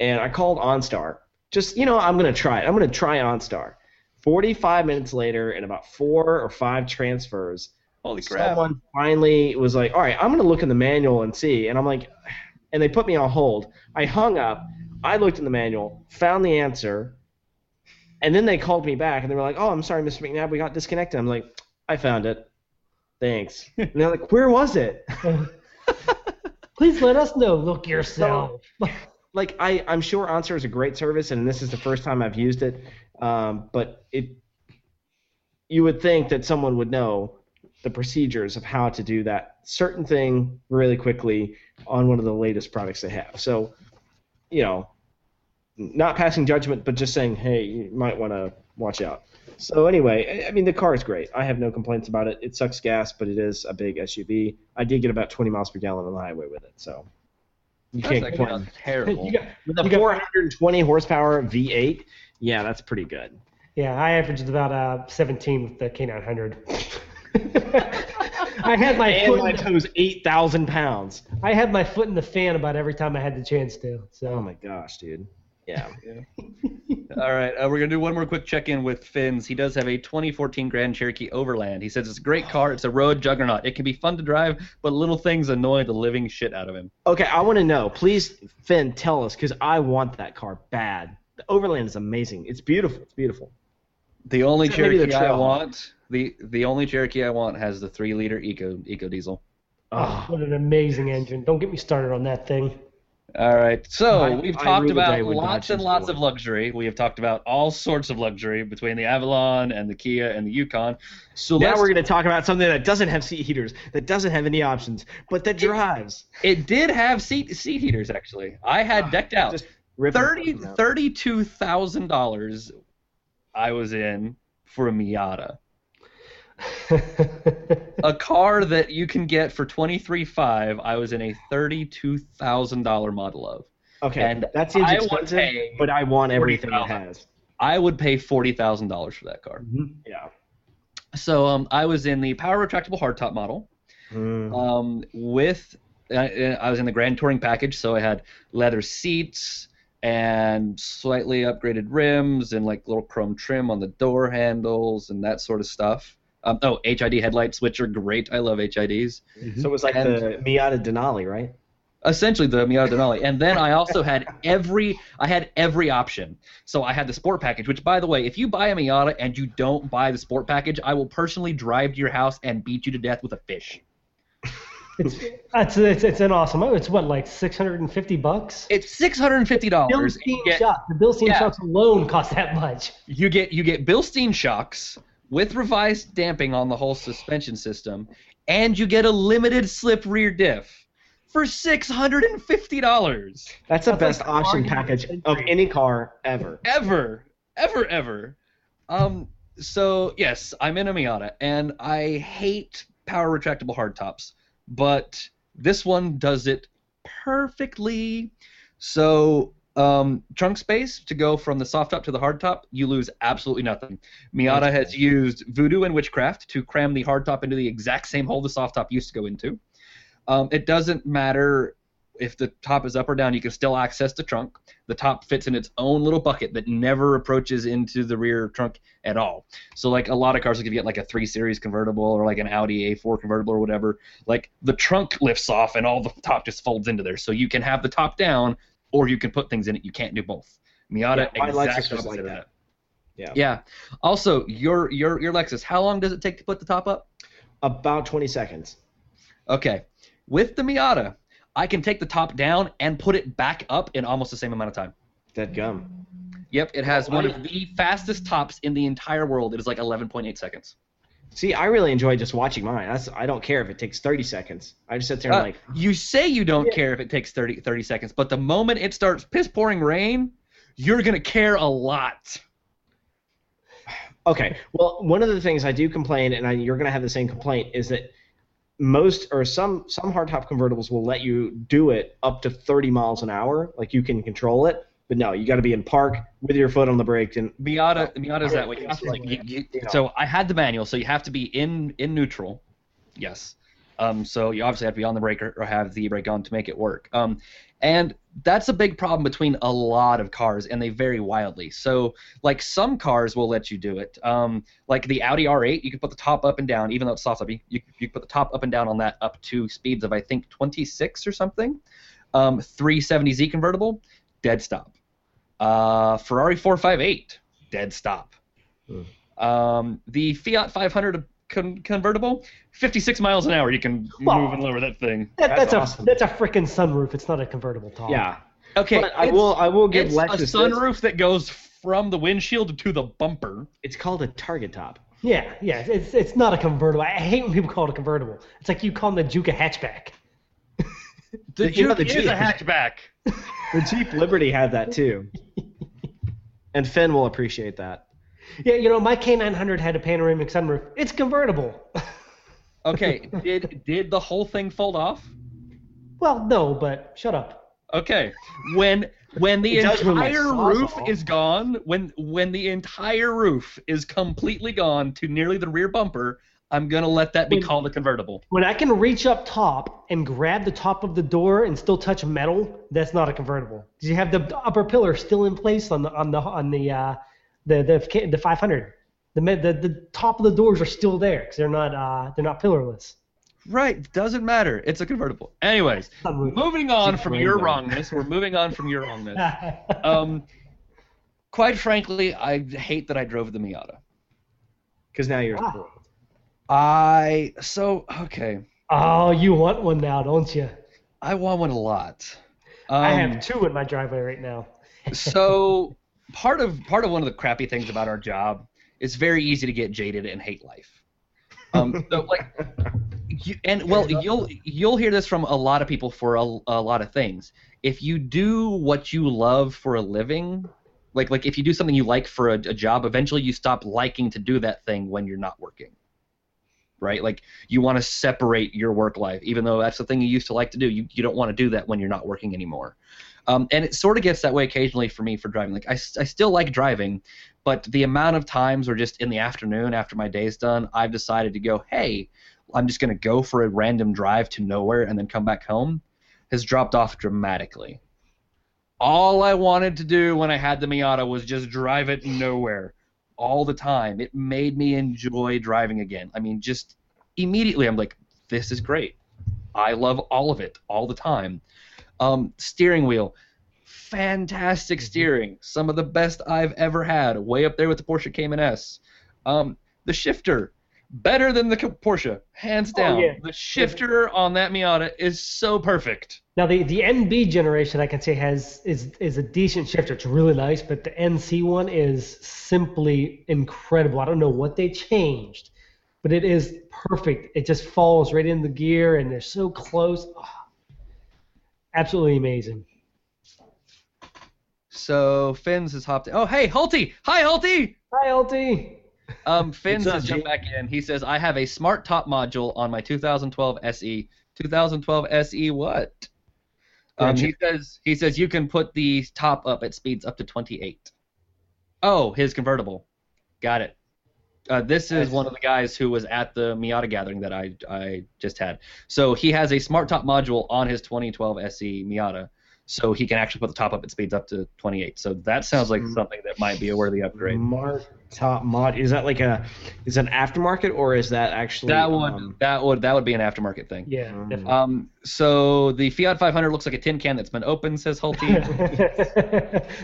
and I called OnStar. Just you know, I'm gonna try it. I'm gonna try OnStar. 45 minutes later, and about four or five transfers, Holy crap. someone finally was like, "All right, I'm gonna look in the manual and see." And I'm like, and they put me on hold. I hung up. I looked in the manual, found the answer, and then they called me back and they were like, "Oh, I'm sorry, Mr. McNabb, we got disconnected." I'm like, "I found it. Thanks." *laughs* And they're like, "Where was it?" *laughs* *laughs* Please let us know. Look yourself. Like I, I'm sure OnStar is a great service, and this is the first time I've used it. Um, but it, you would think that someone would know the procedures of how to do that certain thing really quickly on one of the latest products they have. So, you know, not passing judgment, but just saying, hey, you might want to watch out. So anyway, I mean the car is great. I have no complaints about it. It sucks gas, but it is a big SUV. I did get about 20 miles per gallon on the highway with it, so you That's can't actually complain. *laughs* terrible. You got- With a You got- 420 horsepower V8, yeah, that's pretty good. yeah, I averaged about uh, 17 with the K900. *laughs* I had my And foot. my in the- toes 8,000 pounds. I had my foot in the fan about every time I had the chance to. So Oh my gosh, dude. Yeah. All right, uh, we're gonna do one more quick check-in with Finn's. He does have a 2014 Grand Cherokee Overland. He says it's a great car. It's a road juggernaut. It can be fun to drive, but little things annoy the living shit out of him. Okay, I want to know. Please, Finn, tell us because I want that car bad. The Overland is amazing. It's beautiful. It's beautiful. The only Except maybe the Cherokee I want, the the only Cherokee I want has the three-liter Eco Eco Diesel. oh, what an amazing engine. Don't get me started on that thing. All right, so I- we've I talked rue the day about lots and lots of luxury. We have talked about all sorts of luxury between the Avalon and the Kia and the Yukon. So Now we're going to talk about something that doesn't have seat heaters, that doesn't have any options, but that drives. it did have seat seat heaters actually. I had ah, decked out. Just out. thirty-two thousand dollars. I was in for a Miata, a car that you can get for twenty-three five. I was in a thirty-two thousand dollar Model of. Okay, and that seems I expensive, but I want everything it has. I would pay forty thousand dollars for that car. Yeah. So um, I was in the power retractable hardtop model. Mm. um, with uh, I was in the Grand Touring package, so I had leather seats and slightly upgraded rims and like little chrome trim on the door handles and that sort of stuff. Um, oh, HID headlights, which are great. I love HIDs. So it was like And- the Miata Denali, right? Essentially, the Miata Denali, and then I also had every I had every option. So I had the sport package, which, by the way, if you buy a Miata and you don't buy the sport package, I will personally drive to your house and beat you to death with a fish. *laughs* It's, it's, it's, it's an awesome. oh, It's what like 650 bucks. It's six hundred and fifty dollars. Bilstein shocks. The Bilstein Yeah. shocks alone cost that much. You get you get Bilstein shocks with revised damping on the whole suspension system, and you get a limited slip rear diff for six hundred and fifty dollars. That's the That's best like option package of of any car ever. Ever, ever, ever. Um. So yes, I'm in a Miata, and I hate power retractable hardtops, but this one does it perfectly. So um, trunk space to go from the soft top to the hard top, you lose absolutely nothing. Miata has used voodoo and witchcraft to cram the hard top into the exact same hole the soft top used to go into. Um, it doesn't matter if the top is up or down, you can still access the trunk. The top fits in its own little bucket that never approaches into the rear trunk at all. So, like a lot of cars, like if you get like a 3 Series convertible or like an Audi A4 convertible or whatever, like the trunk lifts off and all the top just folds into there. So you can have the top down or you can put things in it. You can't do both. Miata, Yeah, my Lexus exact was like of that. Yeah. Yeah. Also, your your your Lexus, how long does it take to put the top up? About 20 seconds. Okay. With the Miata, I can take the top down and put it back up in almost the same amount of time. Dead gum. Yep, it has one of the fastest tops in the entire world. It is like 11.8 seconds. See, I really enjoy just watching mine. That's, I don't care if it takes 30 seconds. I just sit there and Uh, like, you say you don't care if it takes 30, 30 seconds, but the moment it starts piss pouring rain, you're going to care a lot. Okay. Well, one of the things I do complain, and I, you're going to have the same complaint, is that most or some some hardtop convertibles will let you do it up to 30 miles an hour, like you can control it. But no, you got to be in park with your foot on the brake, and Miata, Miata's that way. You have to, like, you, you, You know. so I had the manual, so you have to be in in neutral. Yes. Um, so you obviously have to be on the brake or, or have the brake on to make it work. Um, and that's a big problem between a lot of cars, and they vary wildly. So, like some cars will let you do it. Um, like the Audi R8, you can put the top up and down, even though it's soft top. You, you, you put the top up and down on that up to speeds of I think 26 or something. Um, 370Z convertible, dead stop. Uh, Ferrari 458, dead stop. Um, the Fiat 500 con- convertible, 56 miles an hour. You can Well, move and lower that thing. That, That's that's, awesome. a that's a freaking sunroof. It's not a convertible top. yeah. Okay, But I will I will give it's Lexus a this. sunroof that goes from the windshield to the bumper. It's called a target top. Yeah, yeah. It's it's not a convertible. I hate when people call it a convertible. It's like you call them the Juke a hatchback. The You know, Juke is a hatchback. The Jeep Liberty had that too. and Finn will appreciate that. Yeah, you know my K900 had a panoramic sunroof. It's convertible. *laughs* Okay, did did the whole thing fold off? well, no, but shut up. Okay, when when the It does when my entire saw's roof off. is gone, when when the entire roof is completely gone to nearly the rear bumper, I'm gonna let that be When- called a convertible. When I can reach up top and grab the top of the door and still touch metal, that's not a convertible. 'Cause You have the upper pillar still in place on the on the on the uh, the the the 500. The, the the top of the doors are still there because they're not uh, they're not pillarless. Right, doesn't matter. It's a convertible. Anyways, moving on from your wrongness, we're moving on from your wrongness. *laughs* Um, quite frankly, I hate that I drove the Miata. Because now you're Wow. I so okay. oh, you want one now, don't you? I want one a lot. Um, I have two in my driveway right now. so *laughs* part of part of one of the crappy things about our job is very easy to get jaded and hate life. Um, so like, you, and well, you'll you'll hear this from a lot of people for a, a lot of things. If you do what you love for a living, like like if you do something you like for a, a job, eventually you stop liking to do that thing when you're not working. Right? Like you want to separate your work life, even though that's the thing you used to like to do. You you don't want to do that when you're not working anymore. Um, and it sort of gets that way occasionally for me for driving. Like I, I still like driving, but the amount of times or just in the afternoon after my day's done, I've decided to go, hey, I'm just gonna go for a random drive to nowhere and then come back home has dropped off dramatically. All I wanted to do when I had the Miata was just drive it nowhere all the time. It made me enjoy driving again. I mean, just immediately I'm like, this is great. I love all of it all the time. Um, steering wheel, fantastic steering. Some of the best I've ever had. Way up there with the Porsche Cayman S. Um, the shifter, better than the Porsche, hands Oh, down. yeah. The shifter on that Miata is so perfect. Now the the NB generation I can say has is is a decent shifter. It's really nice, but the NC one is simply incredible. I don't know what they changed, but it is perfect. It just falls right in the gear, and they're so close. Ah, absolutely amazing. So Finns has hopped in. Oh, hey, Hulty! Hi, Hulty! Hi, LT. Um, Finns has jumped back in. He says, I have a smart top module on my 2012 SE. 2012 SE what? Um, he says he says you can put the top up at speeds up to 28. Oh, his convertible. Got it. Uh, this is one of the guys who was at the Miata gathering that I I just had. So he has a smart top module on his 2012 SE Miata, so he can actually put the top up at speeds up to 28. So that sounds like Mm. something that might be a worthy upgrade. Smart top mod. Is that like a is that an aftermarket or is that actually That would um, that would that would be an aftermarket thing. Yeah, Um, definitely. Um, so the Fiat 500 looks like a tin can that's been opened, says Hulty.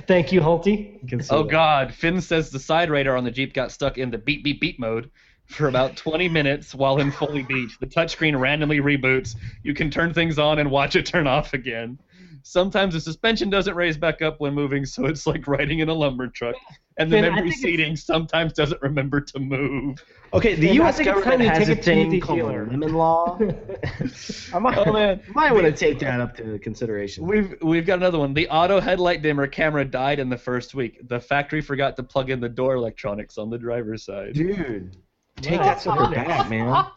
*laughs* Thank you, Hulty. can oh that. God, Finn says the side radar on the Jeep got stuck in the beep beep beep mode for about 20 minutes while in fully beat. The touchscreen randomly reboots. You can turn things on and watch it turn off again. Sometimes the suspension doesn't raise back up when moving, so it's like riding in a lumber truck. And the Finn, memory think it's- seating sometimes doesn't remember to move. Okay, the And I U.S. government time you has a take it thing called lemon law. *laughs* *laughs* I might, Oh, man. might want to take that up to consideration. We've we've got another one. The auto headlight dimmer camera died in the first week. The factory forgot to plug in the door electronics on the driver's side. Dude, take Wow. that sucker back, man. *laughs*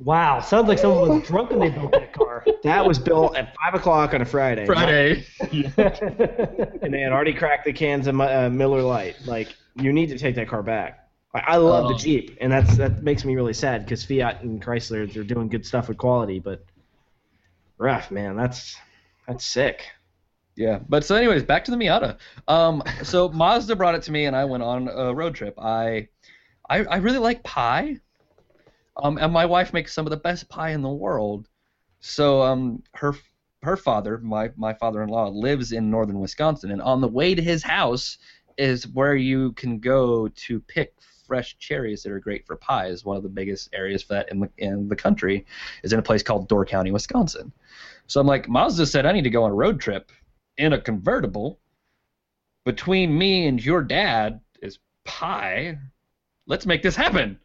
Wow, sounds like someone was drunk when they built that car. That was built at five o'clock on a Friday. Friday. *laughs* and they had already cracked the cans of uh, Miller Lite. Like, you need to take that car back. I, I love Oh. the Jeep, and that's that makes me really sad because Fiat and Chrysler they're doing good stuff with quality, but rough, man. That's that's sick. Yeah, but so anyways, back to the Miata. Um, so Mazda brought it to me, and I went on a road trip. I, I, I really like pie. Um, and my wife makes some of the best pie in the world. So um, her her father, my my father-in-law, lives in northern Wisconsin, and on the way to his house is where you can go to pick fresh cherries that are great for pies. One of the biggest areas for that in the in the country is in a place called Door County, Wisconsin. So I'm like, Mazda said I need to go on a road trip in a convertible. Between me and your dad is pie. Let's make this happen.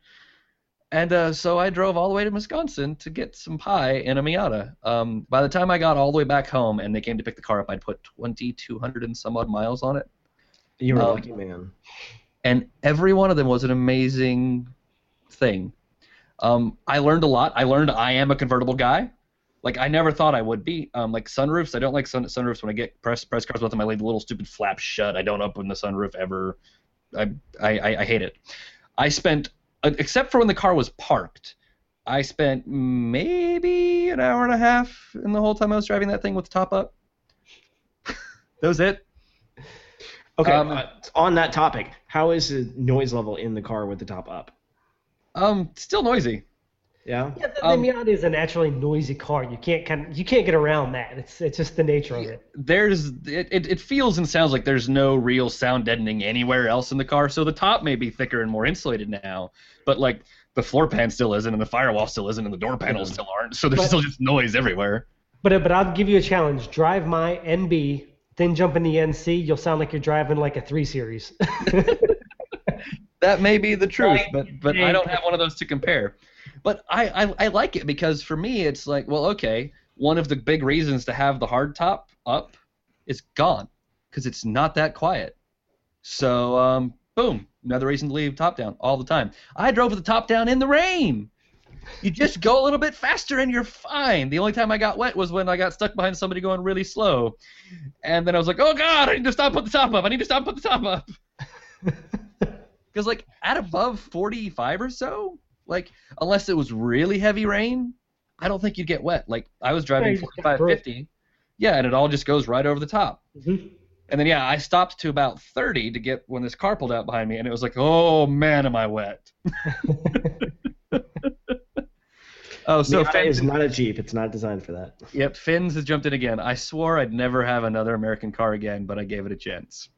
And uh, so I drove all the way to Wisconsin to get some pie in a Miata. Um, by the time I got all the way back home and they came to pick the car up, I'd put 2,200 and some odd miles on it. You were a Um, lucky man. And every one of them was an amazing thing. Um, I learned a lot. I learned I am a convertible guy. Like I never thought I would be. Um, like sunroofs, I don't like sun- sunroofs. When I get press press cars with them, I leave the little stupid flap shut. I don't open the sunroof ever. I I, I, I hate it. I spent, except for when the car was parked, I spent maybe an hour and a half in the whole time I was driving that thing with the top up. *laughs* that was it. Okay, um, uh, on that topic, how is the noise level in the car with the top up? Um, still noisy. Yeah. Yeah, the, Um, the Miata is a naturally noisy car. You can't kind of, you can't get around that. It's it's just the nature of it. there's it, it, it feels and sounds like there's no real sound deadening anywhere else in the car so the top may be thicker and more insulated now but like the floor pan still isn't and the firewall still isn't and the door panels still aren't so there's But- still just noise everywhere But uh, but I'll give you a challenge. Drive my NB, then jump in the NC. You'll sound like you're driving like a three series. *laughs* that may be the truth but but i don't have one of those to compare but I, I i like it because for me it's like well okay one of the big reasons to have the hard top up is gone because it's not that quiet so um boom another reason to leave top down all the time i drove with the top down in the rain you just go a little bit faster and you're fine. The only time I got wet was when I got stuck behind somebody going really slow. And then I was like, oh God, I need to stop, put the top up. I need to stop, put the top up. *laughs* *laughs* Because, like, at above 45 or so, like unless it was really heavy rain, I don't think you'd get wet. Like I was driving you just get 45, 50, yeah, and it all just goes right over the top. Mhm. And then yeah, I stopped to about 30 to get when this car pulled out behind me, and it was like, oh man, am I wet? *laughs* oh, so Miata Fins, is not a Jeep. It's not designed for that. yep, Fins has jumped in again. I swore I'd never have another American car again, but I gave it a chance.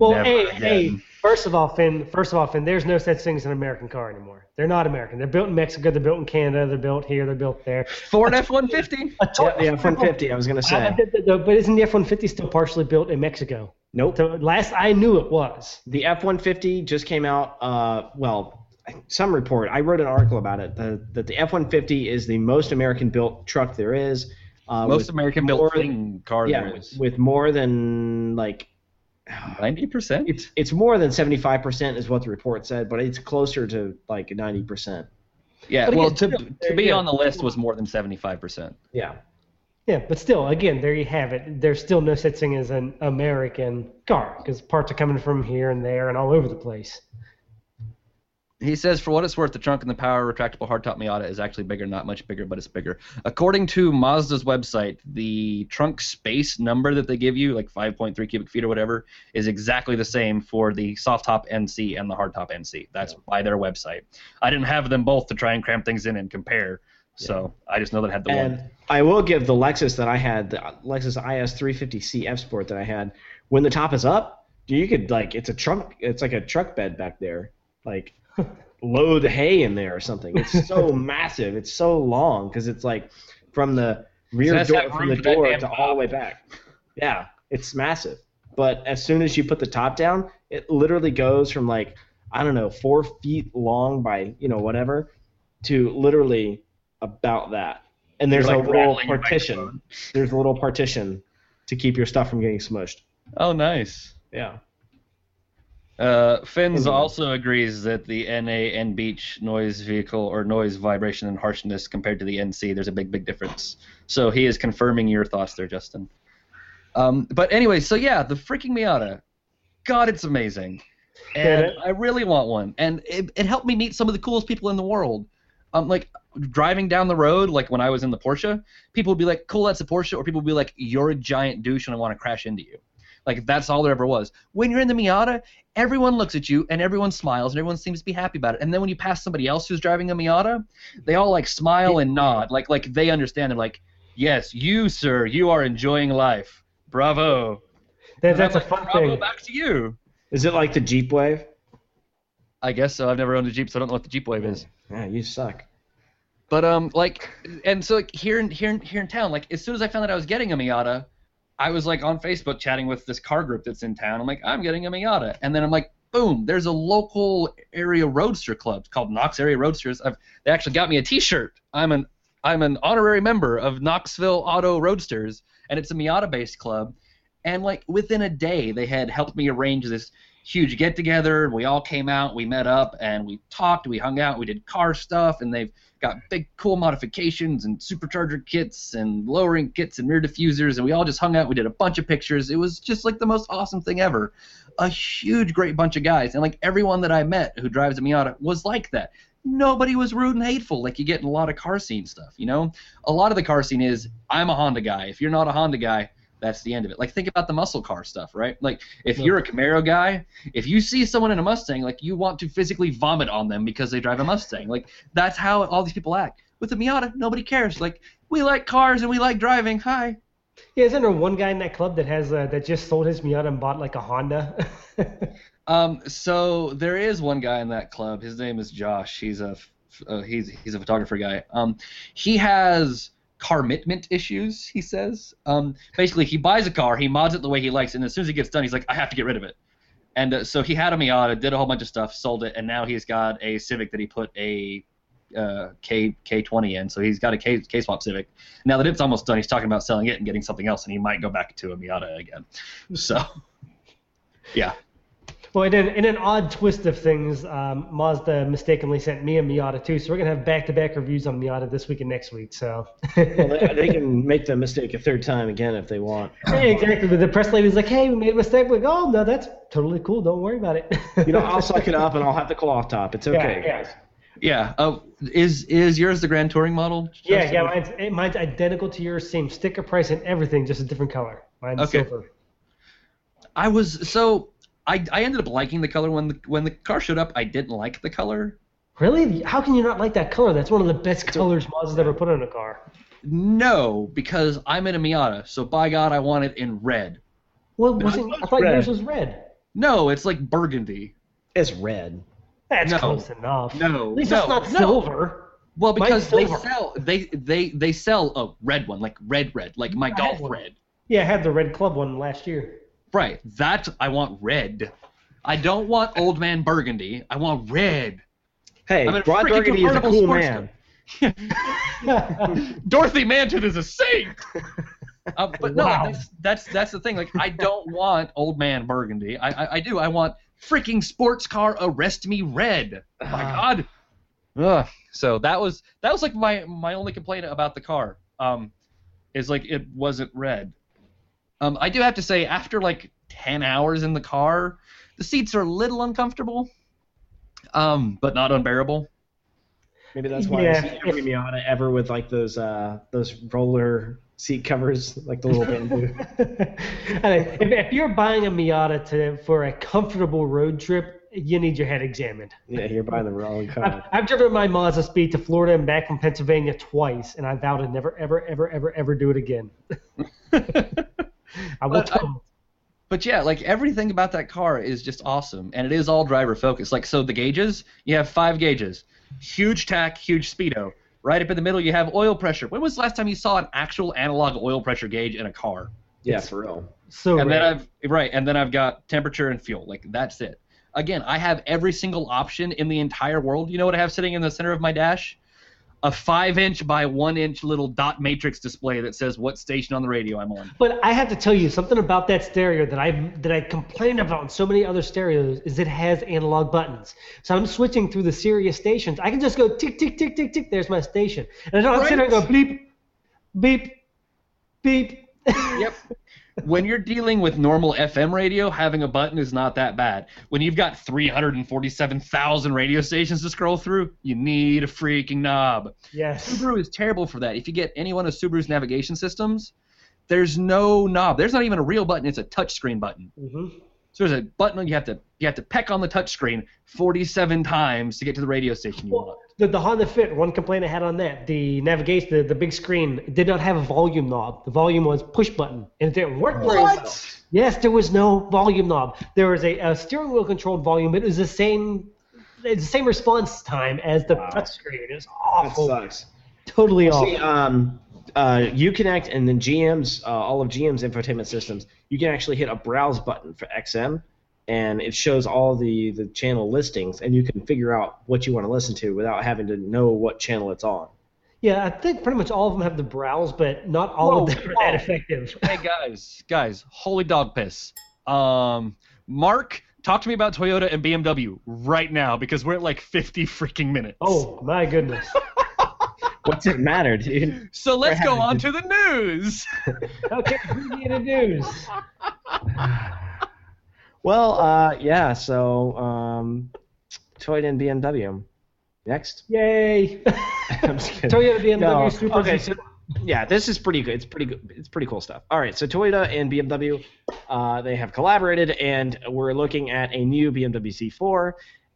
Well, Never hey, again. hey. First of all, Finn. First of all, Finn. There's no such thing as an American car anymore. They're not American. They're built in Mexico. They're built in Canada. They're built here. They're built there. Ford F-150. A Yeah, to- the F-150. I was gonna say. I- I- But isn't the F-150 still partially built in Mexico? Nope. So last I knew it was. The F-150 just came out. Uh, well, some report. I wrote an article about it. The, that the F-150 is the most American-built truck there is. Uh, Most American-built thing car Yeah, there with, is. with more than like 90%? it's it's more than 75% is what the report said, but it's closer to like 90%. Yeah, But well, again, to, still, to be yeah. on the list was more than 75%. Yeah. Yeah, but still, again, there you have it. There's still no such thing as an American car because parts are coming from here and there and all over the place. He says, for what it's worth, the trunk and the power retractable hardtop Miata is actually bigger, not much bigger, but it's bigger. According to Mazda's website, the trunk space number that they give you, like 5.3 cubic feet or whatever, is exactly the same for the soft top NC and the hardtop NC. That's by their website. I didn't have them both to try and cram things in and compare, so I just know that I had the And one. I will give the Lexus that I had, the Lexus IS 350C F Sport that I had, when the top is up, you could like it's a trunk, it's like a truck bed back there, like load hay in there or something. It's so *laughs* massive, it's so long because it's like from the rear has to door from the door damn to all the way back. Yeah, it's massive. But as soon as you put the top down, it literally goes from like I don't know four feet long by you know whatever to literally about that. And there's like, a little partition. There's a little partition to keep your stuff from getting smushed. Oh, nice. Yeah. Uh, Fins also agrees that the NA and Beach noise vehicle or noise vibration and harshness compared to the NC, there's a big, big difference. So he is confirming your thoughts there, Justin. Um, but anyway, so yeah, the freaking Miata, God, it's amazing, and Yeah, I really want one. And it, it helped me meet some of the coolest people in the world. Um, like driving down the road, like when I was in the Porsche, people would be like, "Cool, that's a Porsche," or people would be like, "You're a giant douche, and I want to crash into you." Like that's all there ever was. When you're in the Miata, everyone looks at you and everyone smiles and everyone seems to be happy about it. And then when you pass somebody else who's driving a Miata, they all like smile and nod, like like they understand. They're like, "Yes, you, sir, you are enjoying life. Bravo." That, that's I'm a fun Bravo thing. back to you. Is it like the Jeep Wave? I guess so. I've never owned a Jeep, so I don't know what the Jeep Wave is. Yeah, you suck. But um, like, and so like here in here in here in town, like as soon as I found out I was getting a Miata, I was like on Facebook chatting with this car group that's in town. I'm like, I'm getting a Miata, and then I'm like, boom, there's a local area roadster club called Knox Area Roadsters. I've, they actually got me a T-shirt. I'm an I'm an honorary member of Knoxville Auto Roadsters, and it's a Miata-based club. And like within a day, they had helped me arrange this huge get together. We all came out, we met up, and we talked, we hung out, we did car stuff, and they've got big cool modifications and supercharger kits and lowering kits and rear diffusers, and we all just hung out. We did a bunch of pictures. It was just like the most awesome thing ever. A huge, great bunch of guys, and like everyone that I met who drives a Miata was like that. Nobody was rude and hateful like you get in a lot of car scene stuff. You know, a lot of the car scene is I'm a Honda guy. If you're not a Honda guy, that's the end of it. Like think about the muscle car stuff, right? Like if you're a Camaro guy, if you see someone in a Mustang, like you want to physically vomit on them because they drive a Mustang. Like that's how all these people act. With a Miata, nobody cares. Like we like cars and we like driving. Hi. Yeah, isn't there one guy in that club that has uh, that just sold his Miata and bought like a Honda? *laughs* Um, so there is one guy in that club. His name is Josh. He's a uh, he's he's a photographer guy. Um, he has commitment issues. He says. Um, basically, he buys a car, he mods it the way he likes, and as soon as he gets done, he's like, I have to get rid of it. And uh, so he had a Miata, did a whole bunch of stuff, sold it, and now he's got a Civic that he put a uh, K K20 in. So he's got a K K swap Civic. Now that it's almost done, he's talking about selling it and getting something else, and he might go back to a Miata again. So, *laughs* yeah. Well, and then in an odd twist of things, um, Mazda mistakenly sent me a Miata too, so we're gonna have back-to-back reviews on Miata this week and next week. So. Well, they, they *laughs* can make the mistake a third time again if they want. Yeah, exactly. But the press lady's like, "Hey, we made a mistake." We're like, "Oh no, that's totally cool. Don't worry about it." *laughs* You know, I'll suck it up and I'll have the cloth top. It's okay, Yeah, yeah. guys. Yeah. Uh, is is yours the Grand Touring model? Yeah, Justin? yeah, mine's, eh, mine's identical to yours, same sticker price and everything, just a different color. Mine's Okay. silver. I was so I I ended up liking the color when the when the car showed up. I didn't like the color. Really? How can you not like that color? That's one of the best colors Mazda's ever put on a car. No, because I'm in a Miata, so by God, I want it in red. What was it? I thought red. yours was red. No, it's like burgundy. It's red. That's No. close enough. No, At least no, it's not no. silver. Well, Mine's because they sell they they they sell a red one, like red red, like my I golf one. red. Yeah, I had the red club one last year. Right. That I want red. I don't want old man burgundy. I want red. Hey, I'm Ron Burgundy is a cool man. *laughs* Dorothy Mantooth is a saint. Uh, *laughs* but no, that's that's that's the thing. Like, I don't want old man burgundy. I I, I do. I want freaking sports car arrest me red. My *sighs* God. Ugh. So that was that was like my my only complaint about the car. Um, is like it wasn't red. Um, I do have to say after like ten hours in the car, the seats are a little uncomfortable. Um, but not unbearable. Maybe that's why Yeah, I see every Miata ever with like those uh those roller seat covers, like the little bamboo. *laughs* *laughs* And if, if you're buying a Miata to, for a comfortable road trip, you need your head examined. yeah, you're buying the wrong I've, car. I've driven my Mazda Speed to Florida and back from Pennsylvania twice, and I vow to never, ever, ever, ever, ever do it again. *laughs* I will But I- But yeah, like everything about that car is just awesome, and it is all driver focused. Like so, the gauges you have five gauges, huge tack, huge speedo. Right up in the middle, you have oil pressure. When was the last time you saw an actual analog oil pressure gauge in a car? Yeah, for real. So and then. I've right, and then I've got temperature and fuel. Like that's it. Again, I have every single option in the entire world. You know what I have sitting in the center of my dash? A five-inch by one-inch little dot matrix display that says what station on the radio I'm on. But I have to tell you something about that stereo that I that I complained about in so many other stereos is it has analog buttons. So I'm switching through the Sirius stations. I can just go tick tick tick tick tick. There's my station, and I don't to sit there and go bleep, beep, beep. Yep. *laughs* when you're dealing with normal FM radio, having a button is not that bad. When you've got 347,000 radio stations to scroll through, you need a freaking knob. Yes. Subaru is terrible for that. If you get any one of Subaru's navigation systems, there's no knob. There's not even a real button. It's a touchscreen button. hmm So there's a button you have to you have to peck on the touchscreen 47 times to get to the radio station you want. The, the Honda Fit, one complaint I had on that, the navigation, the, the big screen did not have a volume knob. The volume was push button, and it didn't work very well. Yes, there was no volume knob. There was a, a steering wheel controlled volume, but it was the same, it's the same response time as the Wow. touchscreen. It was awful. That awful, sucks. totally See, awful. um, uh, Uconnect and then GM's, uh, all of GM's infotainment systems, you can actually hit a browse button for XM, and it shows all the, the channel listings, and you can figure out what you want to listen to without having to know what channel it's on. Yeah, I think pretty much all of them have the browse, but not all Whoa, of them are whoa. that effective. *laughs* hey guys, guys, holy dog piss. Um, Mark, talk to me about Toyota and BMW right now because we're at like 50 freaking minutes. Oh my goodness. *laughs* What's it matter, dude? so let's go on to- the news. *laughs* Okay, the news. *sighs* Well, uh, yeah, so um, Toyota and BMW. Next. Yay! *laughs* I'm just kidding. Toyota BMW No, Super okay, so yeah, this is pretty good. It's pretty good. It's pretty cool stuff. All right, so Toyota and BMW, uh, they have collaborated, and we're looking at a new BMW Z4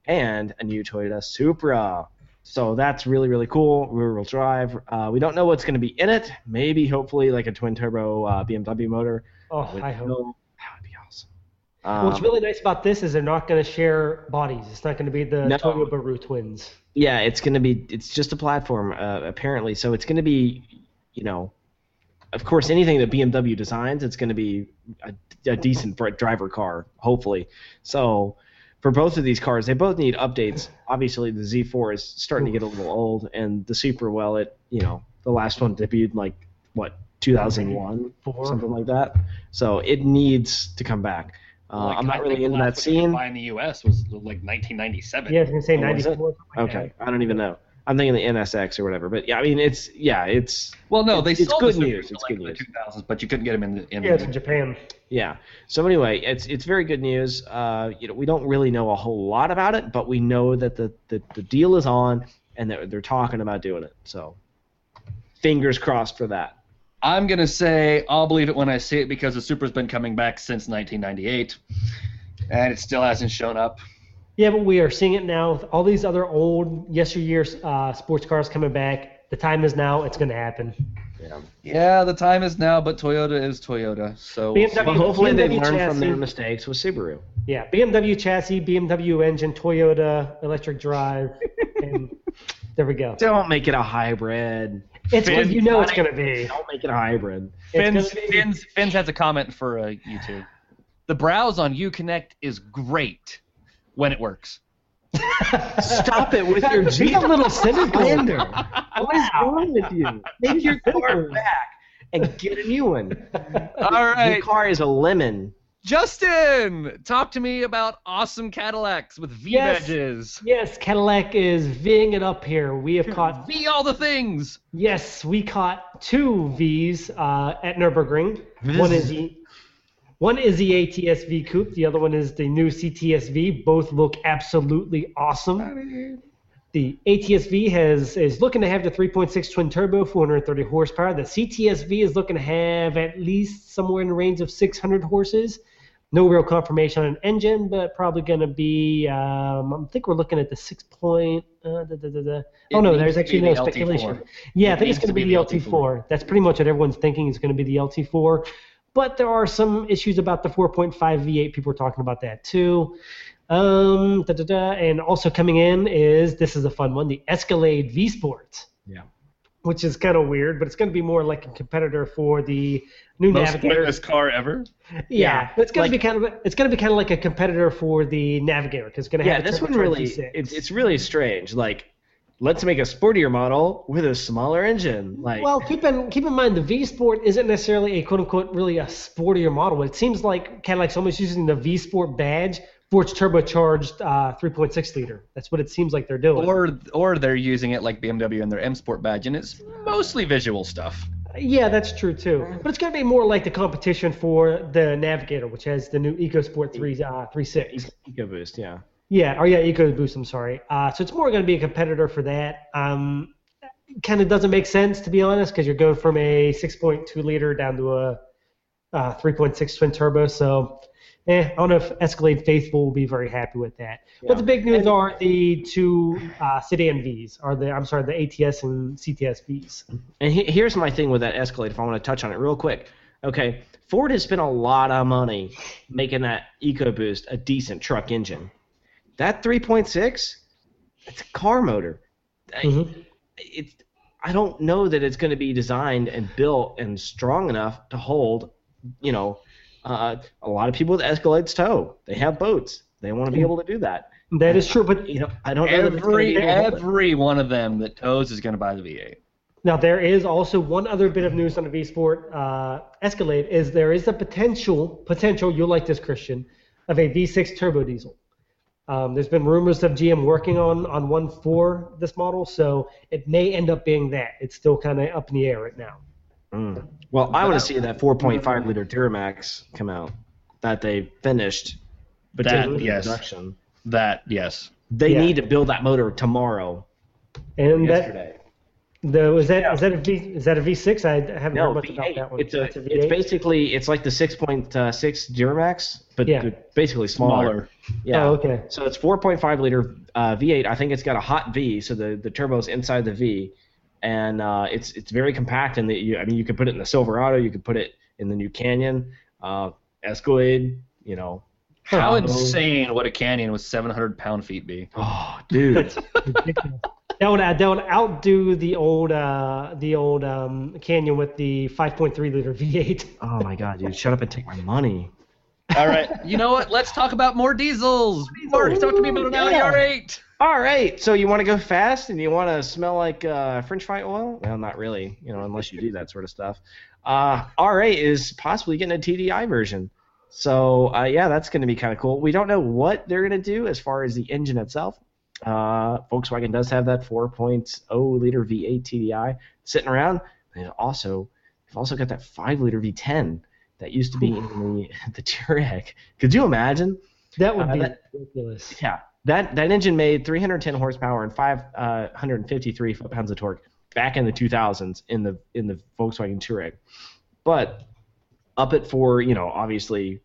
and a new Toyota Supra. So that's really really cool. Rear-wheel drive. Uh, we don't know what's going to be in it. Maybe, hopefully, like a twin turbo uh, BMW motor. Oh, I hope. no- that would be awesome. What's Um, really nice about this is they're not going to share bodies. It's not going to be the No. Toyo Baru twins. Yeah, it's going to be. It's just a platform, uh, apparently. So it's going to be, you know, of course, anything that BMW designs, it's going to be a, a decent driver car, hopefully. So for both of these cars, they both need updates. Obviously, the Z4 is starting to get a little old, and the Supra, well, it, you know, the last one debuted in like what 2001, Four. something like that. So it needs to come back. Uh, Like, I'm I not really think the into that last one you could scene. Buy in the U.S. was like 1997. Yeah, I was going to say Oh, 94. Okay, I don't even know. I'm thinking the NSX or whatever. But yeah, I mean it's yeah, it's Well, no, they It's- it's sold good the news, it's like, good the news. 2000s, but you couldn't get them in the. In Yeah, it's in Japan. yeah. So anyway, it's it's very good news. Uh, you know, we don't really know a whole lot about it, but we know that the the, the deal is on and that they're talking about doing it. So fingers crossed for that. I'm gonna say I'll believe it when I see it because the Supra's been coming back since 1998, and it still hasn't shown up. Yeah, but we are seeing it now. With all these other old yesteryear uh, sports cars coming back. The time is now. It's going to happen. Yeah, yeah, the time is now, but Toyota is Toyota, so. BMW Well, hopefully they BMW learn from their mistakes with Subaru. Yeah, BMW chassis, BMW engine, Toyota electric drive, and there we go. Don't make it a hybrid. It's what Finn- you know it's going to be. Don't make it a hybrid. Fins, It's gonna be- Fins, Fins has a comment for uh, YouTube. The browse on UConnect is great when it works. Stop it with your *laughs* Be a little cynical. Lander. What is wrong with you? Take your car back and get a new one. *laughs* All Your car is a lemon. Justin, talk to me about awesome Cadillacs with V Yes. badges. Yes, Cadillac is Ving it up here. We have caught V all the things. Yes, we caught two V's uh, at Nurburgring. One is the one is the ATS-V coupe. The other one is the new CTS-V. Both look absolutely awesome. The ATS-V has is looking to have the 3.6 twin turbo, 430 horsepower. The CTS-V is looking to have at least somewhere in the range of 600 horses. No real confirmation on an engine, but probably going to be. Um, I think we're looking at the six point. Uh, da, da, da. Oh It no, there's actually no the LT4. speculation. Yeah, I think it's going to be be the the LT4. That's pretty much what everyone's thinking is going to be the LT4. But there are some issues about the 4.5 V8. People are talking about that too. Um, da, da, da. And also coming in is this is a fun one, the Escalade V Sport. Yeah. Which is kind of weird, but it's going to be more like a competitor for the new Most Navigator. pointless car ever. Yeah, Yeah, it's going like- to be kind of it's going to be kind of like a competitor for the Navigator because it's going to Yeah, have a this one turbocharged really V6. it's it's really strange. Like, let's make a sportier model with a smaller engine. Like, Well, keep in keep in mind the V Sport isn't necessarily a quote unquote really a sportier model. It seems like Cadillac's almost using the V Sport badge for its turbocharged uh, 3.6 liter. That's what it seems like they're doing. Or or they're using it like BMW and their M Sport badge, and it's mostly visual stuff. yeah, that's true too. But it's going to be more like the competition for the Navigator, which has the new EcoSport 3 uh, 3.6. EcoBoost, yeah. Yeah, or yeah, EcoBoost. I'm sorry. Uh, so it's more going to be a competitor for that. Um, kind of doesn't make sense to be honest, because you're going from a 6.2 liter down to a uh, 3.6 twin turbo. So, eh, I don't know if Escalade faithful will be very happy with that. But the big news are the two uh, sedan Vs, or the I'm sorry, the ATS and CTS Vs. And he, here's my thing with that Escalade. If I want to touch on it real quick, okay. Ford has spent a lot of money making that EcoBoost a decent truck engine. That 3.6, it's a car motor. I- Mhm. It's I don't know that it's going to be designed and built and strong enough to hold, you know, uh, a lot of people with Escalades tow. They have boats. They want to be able to do that. That is true, but You know, I don't know. that it's gonna Every be able to hold it. every one of them that tows is going to buy the V8. Now there is also one other bit of news on the V Sport uh, Escalade is there is a potential potential you'll like this Christian of a V6 turbo diesel. Um, there's been rumors of GM working on on one for this model, so it may end up being that. It's still kind of up in the air right now. Mm. Well, I want to see that 4.5 liter Duramax come out that they finished, but That, yes. production. That yes. They Yeah. need to build that motor tomorrow. And that yesterday. The is that is that a V is that a V6? I haven't No, heard much about V8. that one. It's a, That's it's V8? basically it's like the 6.6 Duramax, but Yeah. basically smaller. Smaller. Yeah. Oh, okay. So it's 4.5 liter uh, V8. I think it's got a hot V, so the the turbo's inside the V, and uh, it's it's very compact. And you, I mean, you could put it in the Silverado, you could put it in the new Canyon, uh, Escalade. You know. How Tahoe. insane would a Canyon with 700 pound feet be? Oh, dude. *laughs* *laughs* Ridiculous. That would that would outdo the old uh, the old um, Canyon with the 5.3 liter V8. *laughs* oh my God, dude! Shut up and take my money. All right. You know what? Let's talk about more diesels. Mark, talk to me about an Audi Yeah. R8. All right, so you want to go fast and you want to smell like uh, French fry oil? Well, not really, you know, unless you do that sort of stuff. Uh, R8 is possibly getting a TDI version, so uh, yeah, that's going to be kind of cool. We don't know what they're going to do as far as the engine itself. Uh, Volkswagen does have that 4.0 liter V8 TDI sitting around. And also, they've also got that 5 liter V10 that used to be in the *laughs* the Touareg. Could you imagine? That would Uh, be that- ridiculous. Yeah, that that engine made 310 horsepower and 553 foot pounds of torque back in the 2000s in the in the Volkswagen Touareg, but up it for you know obviously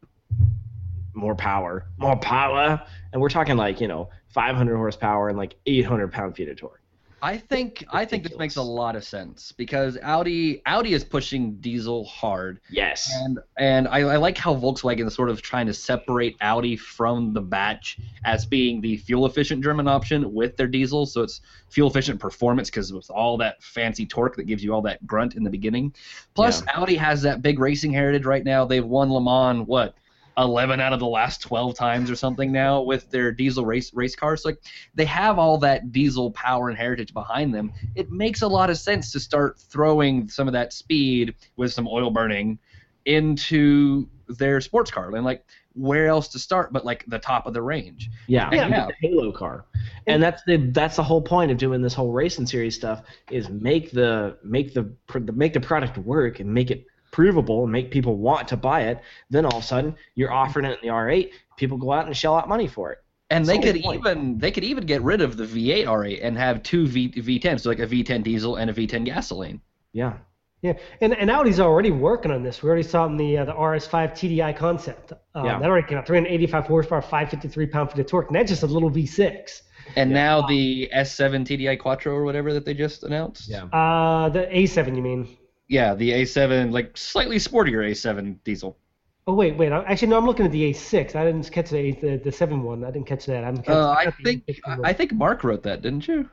more power, more power, and we're talking like you know 500 horsepower and like 800 pound feet of torque. I think I think this makes a lot of sense because Audi Audi is pushing diesel hard, Yes. and and I, I like how Volkswagen is sort of trying to separate Audi from the batch as being the fuel efficient German option with their diesel, so it's fuel efficient performance because with all that fancy torque that gives you all that grunt in the beginning. Plus, Audi has that big racing heritage right now. They've won Le Mans what. 11 out of the last 12 times or something now with their diesel race race cars like they have all that diesel power and heritage behind them, it makes a lot of sense to start throwing some of that speed with some oil burning into their sports car. And like, where else to start but like the top of the range? Yeah, Yeah. yeah. the Halo car, and that's the that's the whole point of doing this whole racing series stuff is make the make the make the product work and make it provable and make people want to buy it. Then all of a sudden you're offering it in the R8, people go out and shell out money for it. And they That's the could point. even they could even get rid of the V8 R8 and have two V V10s, so like a V10 diesel and a V10 gasoline. Yeah, Yeah, and, and Audi's already working on this. We already saw it in the uh, the RS5 TDI concept. Um, Yeah. That already came out. 385 horsepower, 553 pound feet of torque, and that's just a little V6. And now the S7 TDI Quattro or whatever that they just announced. Yeah. Uh, the A7, you mean? Yeah, the A7, like slightly sportier A7 diesel. Oh wait, wait. Actually, no. I'm looking at the A6. I didn't catch the A, the, the seven one. I didn't catch that. I, didn't catch, Uh, I think I think Mark wrote that, didn't you?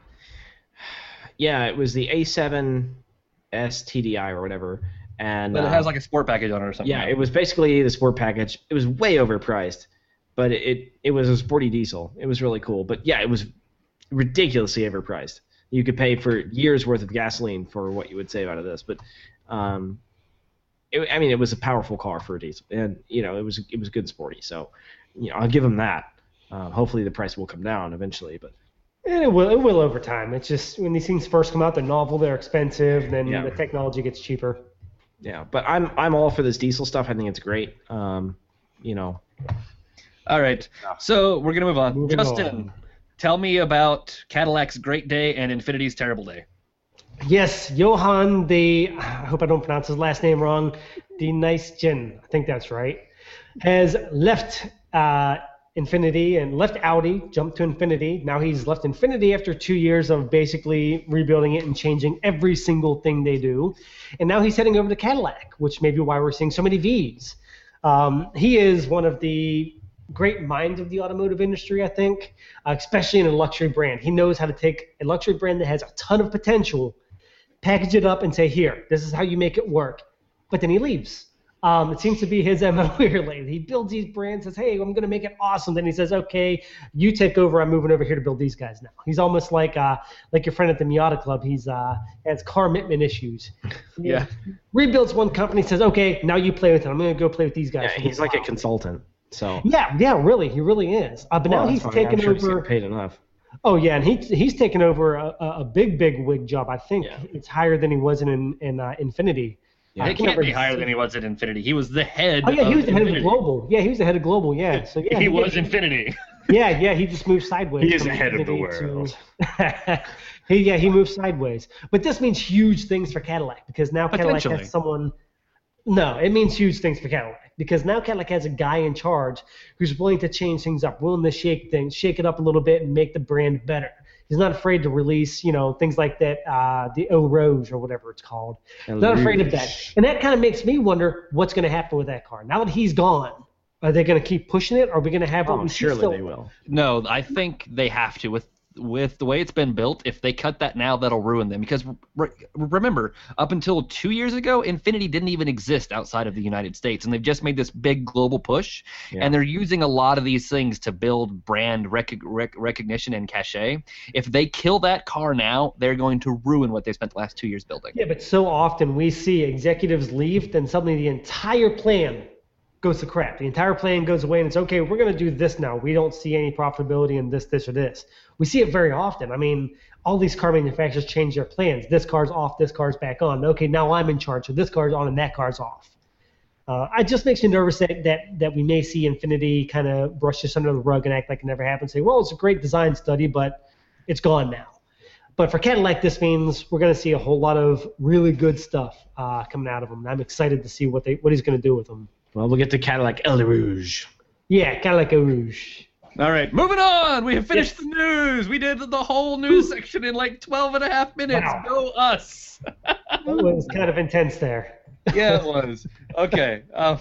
yeah. It was the A7 STDI or whatever, and But it uh, has like a sport package on it or something. yeah, it was basically the sport package. It was way overpriced, but it, it it was a sporty diesel. It was really cool, but yeah, it was ridiculously overpriced. You could pay for years worth of gasoline for what you would save out of this, but um, it, I mean, it was a powerful car for a diesel, and you know, it was it was good and sporty. So, you know, I'll give them that. Uh, hopefully, the price will come down eventually, but And it will. It will over time. It's just when these things first come out, they're novel, they're expensive. Then Yeah. the technology gets cheaper. yeah. But I'm I'm all for this diesel stuff. I think it's great. Um, you know, All right. So we're gonna move on. Moving Justin, on. Tell me about Cadillac's great day and Infiniti's terrible day. Yes, Johann the I hope I don't pronounce his last name wrong. The nice Jin, I think that's right, has left uh, Infiniti and left Audi, jumped to Infiniti. Now he's left Infiniti after two years of basically rebuilding it and changing every single thing they do. And now he's heading over to Cadillac, which may be why we're seeing so many V's. Um, he is one of the great minds of the automotive industry, I think, uh, especially in a luxury brand. He knows how to take a luxury brand that has a ton of potential, package it up, and say, "Here, this is how you make it work." But then he leaves. Um, it seems to be his *laughs* MO here lately. He builds these brands, says, "Hey, I'm going to make it awesome." Then he says, "Okay, you take over. I'm moving over here to build these guys now." He's almost like uh, like your friend at the Miata Club. He's uh, has car commitment issues. *laughs* He Yeah. rebuilds one company, says, "Okay, now you play with it. I'm going to go play with these guys." yeah, he's little like a consultant. So Yeah, yeah, really, he really is. Uh, but Well, now he's fine. I'm taken sure over. getting paid enough. Oh yeah, and he he's taken over a, a a big big wig job. I think Yeah. it's higher than he was in in uh, Infiniti. Yeah. I It can't can't be higher his- than he was at Infiniti. He was the head. Oh yeah, he of was the head of Global. Yeah, he was the head of Global. Yeah, *laughs* so yeah, He was yeah, Infiniti. *laughs* Yeah, yeah, he just moved sideways. He is from the head of the Infiniti to- world. *laughs* he yeah, he moved sideways. But this means huge things for Cadillac because now Cadillac has someone. No, it means huge things for Cadillac because now Cadillac has a guy in charge who's willing to change things up, willing to shake things, shake it up a little bit, and make the brand better. He's not afraid to release, you know, things like that, uh, the Eau Rouge or whatever it's called. El Not afraid of that. And that kind of makes me wonder what's going to happen with that car. Now that he's gone, are they going to keep pushing it? Or are we going to have what Oh, we surely still? they will. No, I think they have to with with the way it's been built. If they cut that now, that'll ruin them. Because re- remember, up until two years ago, Infiniti didn't even exist outside of the United States, and they've just made this big global push. Yeah. And they're using a lot of these things to build brand rec- rec- recognition and cachet. If they kill that car now, they're going to ruin what they spent the last two years building. Yeah, but so often we see executives leave, then suddenly the entire plan goes to crap. The entire plan goes away, and it's okay. We're going to do this now. We don't see any profitability in this, this, or this. We see it very often. I mean, all these car manufacturers change their plans. This car's off. This car's back on. Okay, now I'm in charge. So this car's on, and that car's off. Uh, it just makes me nervous that, that, that we may see Infiniti kind of brush this under the rug and act like it never happened. Say, well, it's a great design study, but it's gone now. But for Cadillac, this means we're going to see a whole lot of really good stuff uh, coming out of him. I'm excited to see what they what he's going to do with them. Well, we'll get to Cadillac El Rouge. Yeah, Cadillac Eau Rouge. All right, moving on. We have finished Yes. the news. We did the whole news section in like 12 and a half minutes. Wow. Go us. That was kind of intense there. *laughs* yeah, it was. Okay. Uh,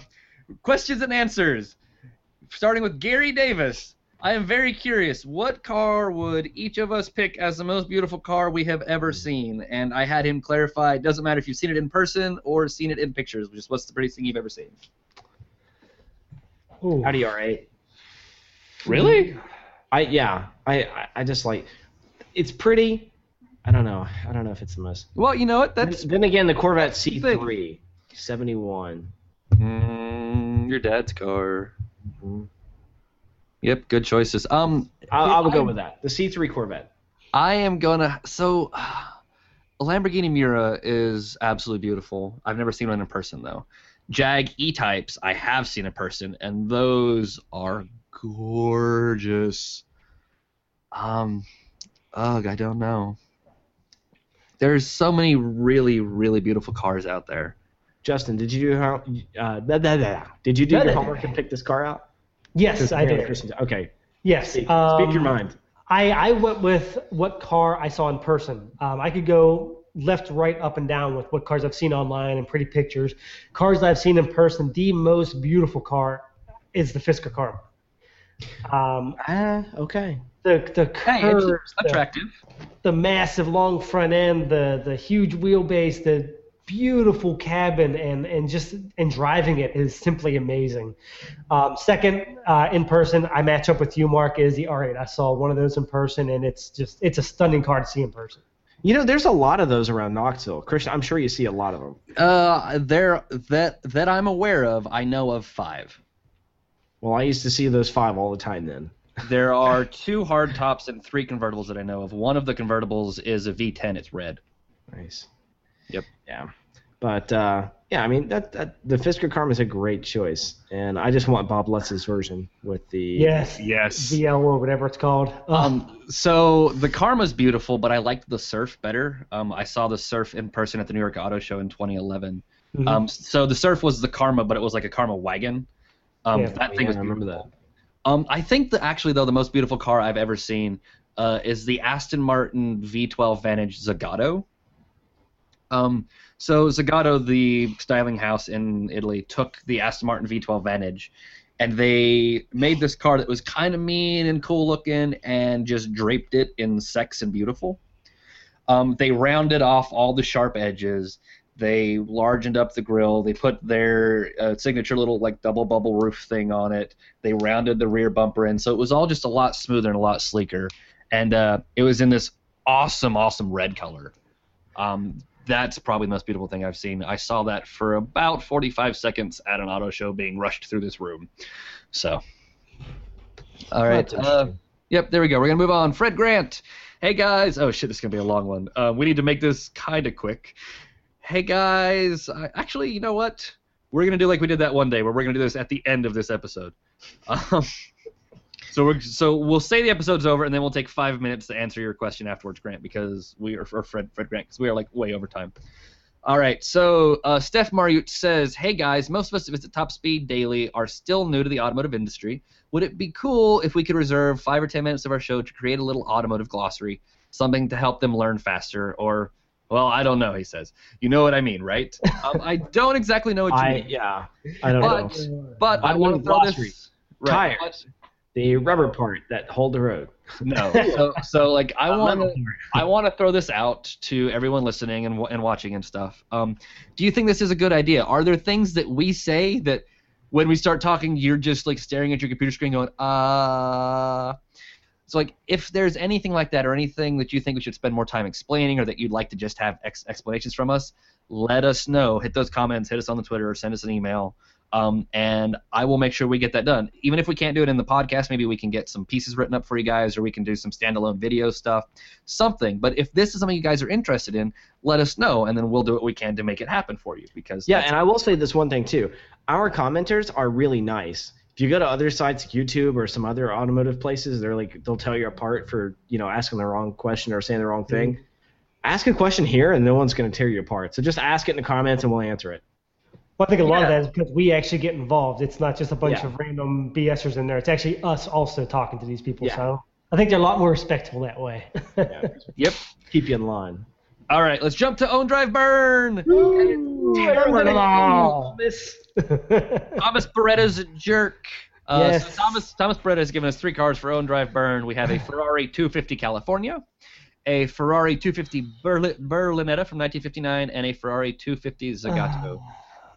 questions and answers. Starting with Gary Davis. I am very curious. What car would each of us pick as the most beautiful car we have ever seen? And I had him clarify. It doesn't matter if you've seen it in person or seen it in pictures. Which is what's the prettiest thing you've ever seen? Ooh. Audi R8. Really? I yeah. I, I I just like. It's pretty. I don't know. I don't know if it's the most. Well, you know what? Then, That's then again, the Corvette C3, 71. mm, your dad's car. Yep, good choices. Um, I'll, I'll go I- with that. The C3 Corvette. I am gonna. So, a Lamborghini Miura is absolutely beautiful. I've never seen one in person though. Jag E-types I have seen in person, and those are gorgeous. Um, ugh, I don't know. There's so many really, really beautiful cars out there. Justin, did you do how? Uh, da, da, da. Did you do Da, da, your da. homework and pick this car out? Yes, I did. Okay. Yes. Speak, um, speak your mind. I, I went with what car I saw in person. Um, I could go left, right, up, and down with what cars I've seen online and pretty pictures. Cars I've seen in person, the most beautiful car is the Fisker Karma. Um, Ah, okay. the the Hey, it's curves, the, attractive. the massive long front end, the the huge wheelbase, the beautiful cabin, and and just and driving it is simply amazing. Um, second, uh, in person, I match up with you, Mark. Is the R8? I saw one of those in person, and it's just it's a stunning car to see in person. You know, there's a lot of those around Knoxville. Christian, I'm sure you see a lot of them. Uh, there that that I'm aware of. I know of five. Well, I used to see those five all the time then. *laughs* There are two hard tops and three convertibles that I know of. One of the convertibles is a V10. It's red. Nice. Yep. Yeah. But uh, yeah, I mean that, that the Fisker Karma is a great choice, and I just want Bob Lutz's version with the Yes. Yes. VL or whatever it's called. Um, so the Karma's beautiful, but I liked the Surf better. Um, I saw the Surf in person at the New York Auto Show in 2011. Mhm. Um, so the Surf was the Karma, but it was like a Karma wagon. Um, Yeah. that thing yeah, was I remember beautiful. Um, I think that actually though the most beautiful car I've ever seen uh, is the Aston Martin V12 Vantage Zagato. Um, so Zagato, the styling house in Italy, took the Aston Martin V12 Vantage, and they made this car that was kind of mean and cool looking, and just draped it in sex and beautiful. Um, they rounded off all the sharp edges. They largened up the grill. They put their uh, signature little like double bubble roof thing on it. They rounded the rear bumper in, so it was all just a lot smoother and a lot sleeker. And uh, it was in this awesome, awesome red color. Um, that's probably the most beautiful thing I've seen. I saw that for about 45 seconds at an auto show, being rushed through this room. So, all right. Uh, yep, there we go. We're gonna move on. Fred Grant. Hey guys. Oh shit, this is gonna be a long one. Uh, we need to make this kind of quick. Hey guys. I, actually, you know what? We're gonna do like we did that one day, where we're gonna do this at the end of this episode. *laughs* Um, so we're so we'll say the episode's over, and then we'll take five minutes to answer your question afterwards, Grant, because we are or Fred Fred Grant, because we are like way over time. All right, so uh, Steph Mariut says, "Hey guys, most of us visit Top Speed daily are still new to the automotive industry. Would it be cool if we could reserve five or ten minutes of our show to create a little automotive glossary, something to help them learn faster, or well, I don't know." He says, "You know what I mean, right?" *laughs* um, I don't exactly know what you I mean, yeah. I don't but know. but I I want want to throw glossary. this. Right, Tires. The rubber part that hold the road. no, *laughs* so so like I want to. I want to throw this out to everyone listening and, and watching and stuff. Um, do you think this is a good idea? Are there things that we say that when we start talking, you're just like staring at your computer screen going, uh. So, like, if there's anything like that or anything that you think we should spend more time explaining or that you'd like to just have ex- explanations from us, let us know. Hit those comments, hit us on the Twitter, or send us an email. Um, and I will make sure we get that done. Even if we can't do it in the podcast, maybe we can get some pieces written up for you guys, or we can do some standalone video stuff, something. But if this is something you guys are interested in, let us know, and then we'll do what we can to make it happen for you. Because Yeah, and I will say this one thing too. Our commenters are really nice. If you go to other sites like YouTube or some other automotive places, they're like they'll tell you apart for you know asking the wrong question or saying the wrong thing. Ask a question here, and no one's going to tear you apart. So just ask it in the comments, and we'll answer it. Well, I think a lot of that is because we actually get involved. It's not just a bunch Yeah. of random BSers in there. It's actually us also talking to these people. Yeah. So I think they're a lot more respectful that way. *laughs* Yep. Keep you in line. All right, let's jump to Own Drive Burn. Thomas. *laughs* Thomas Beretta's a jerk. Uh, Yes. so Thomas Thomas Beretta has given us three cars for own drive burn. We have a Ferrari 250 California, a Ferrari 250 Berli- Berlinetta from 1959, and a Ferrari 250 Zagato.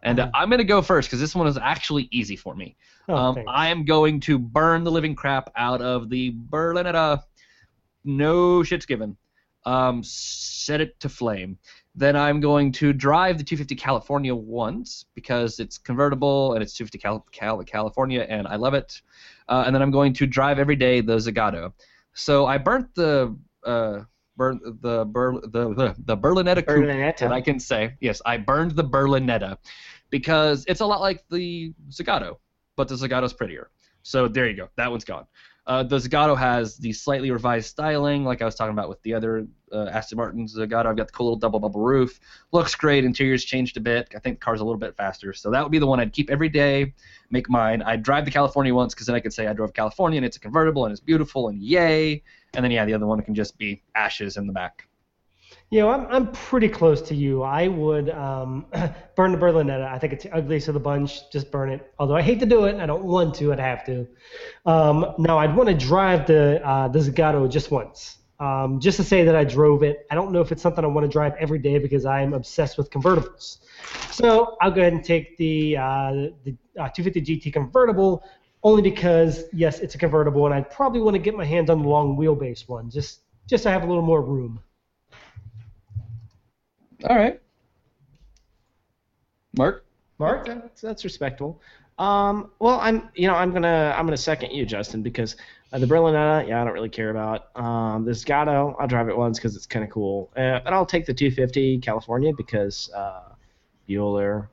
And uh, I'm going to go first because this one is actually easy for me. Oh, um. I am going to burn the living crap out of the Berlinetta. No shit's given. Um, set it to flame. Then I'm going to drive the 250 California once because it's convertible and it's 250 Cal- Cal- California and I love it. Uh, and then I'm going to drive every day the Zagato. So I burnt the uh, burn the Ber- the the, the Berlinetta coupe that I can say. Yes, I burned the Berlinetta because it's a lot like the Zagato, but the Zagato's prettier. So there you go. That one's gone. Uh, the Zagato has the slightly revised styling, like I was talking about with the other uh, Aston Martin Zagato. I've got the cool little double bubble roof. Looks great. Interior's changed a bit. I think the car's a little bit faster. So that would be the one I'd keep every day, make mine. I'd drive the California once because then I could say I drove California and it's a convertible and it's beautiful and yay. And then, yeah, the other one can just be ashes in the back. You know, I'm, I'm pretty close to you. I would um, *clears throat* burn the Berlinetta. I think it's the ugliest of the bunch. Just burn it. Although I hate to do it, I don't want to. I'd have to. Um, now, I'd want to drive the uh, the Zagato just once, um, just to say that I drove it. I don't know if it's something I want to drive every day because I'm obsessed with convertibles. So I'll go ahead and take the uh, the uh, 250 GT convertible, only because yes, it's a convertible, and I'd probably want to get my hands on the long wheelbase one, just just to have a little more room. All right. Mark? Mark. That's, that's respectable. Um, well, I'm you know I'm gonna I'm gonna second you, Justin, because uh, the Berlinetta, yeah, I don't really care about. Um, the Zagato, I'll drive it once because it's kind of cool, uh, but I'll take the 250 California because uh, Bueller,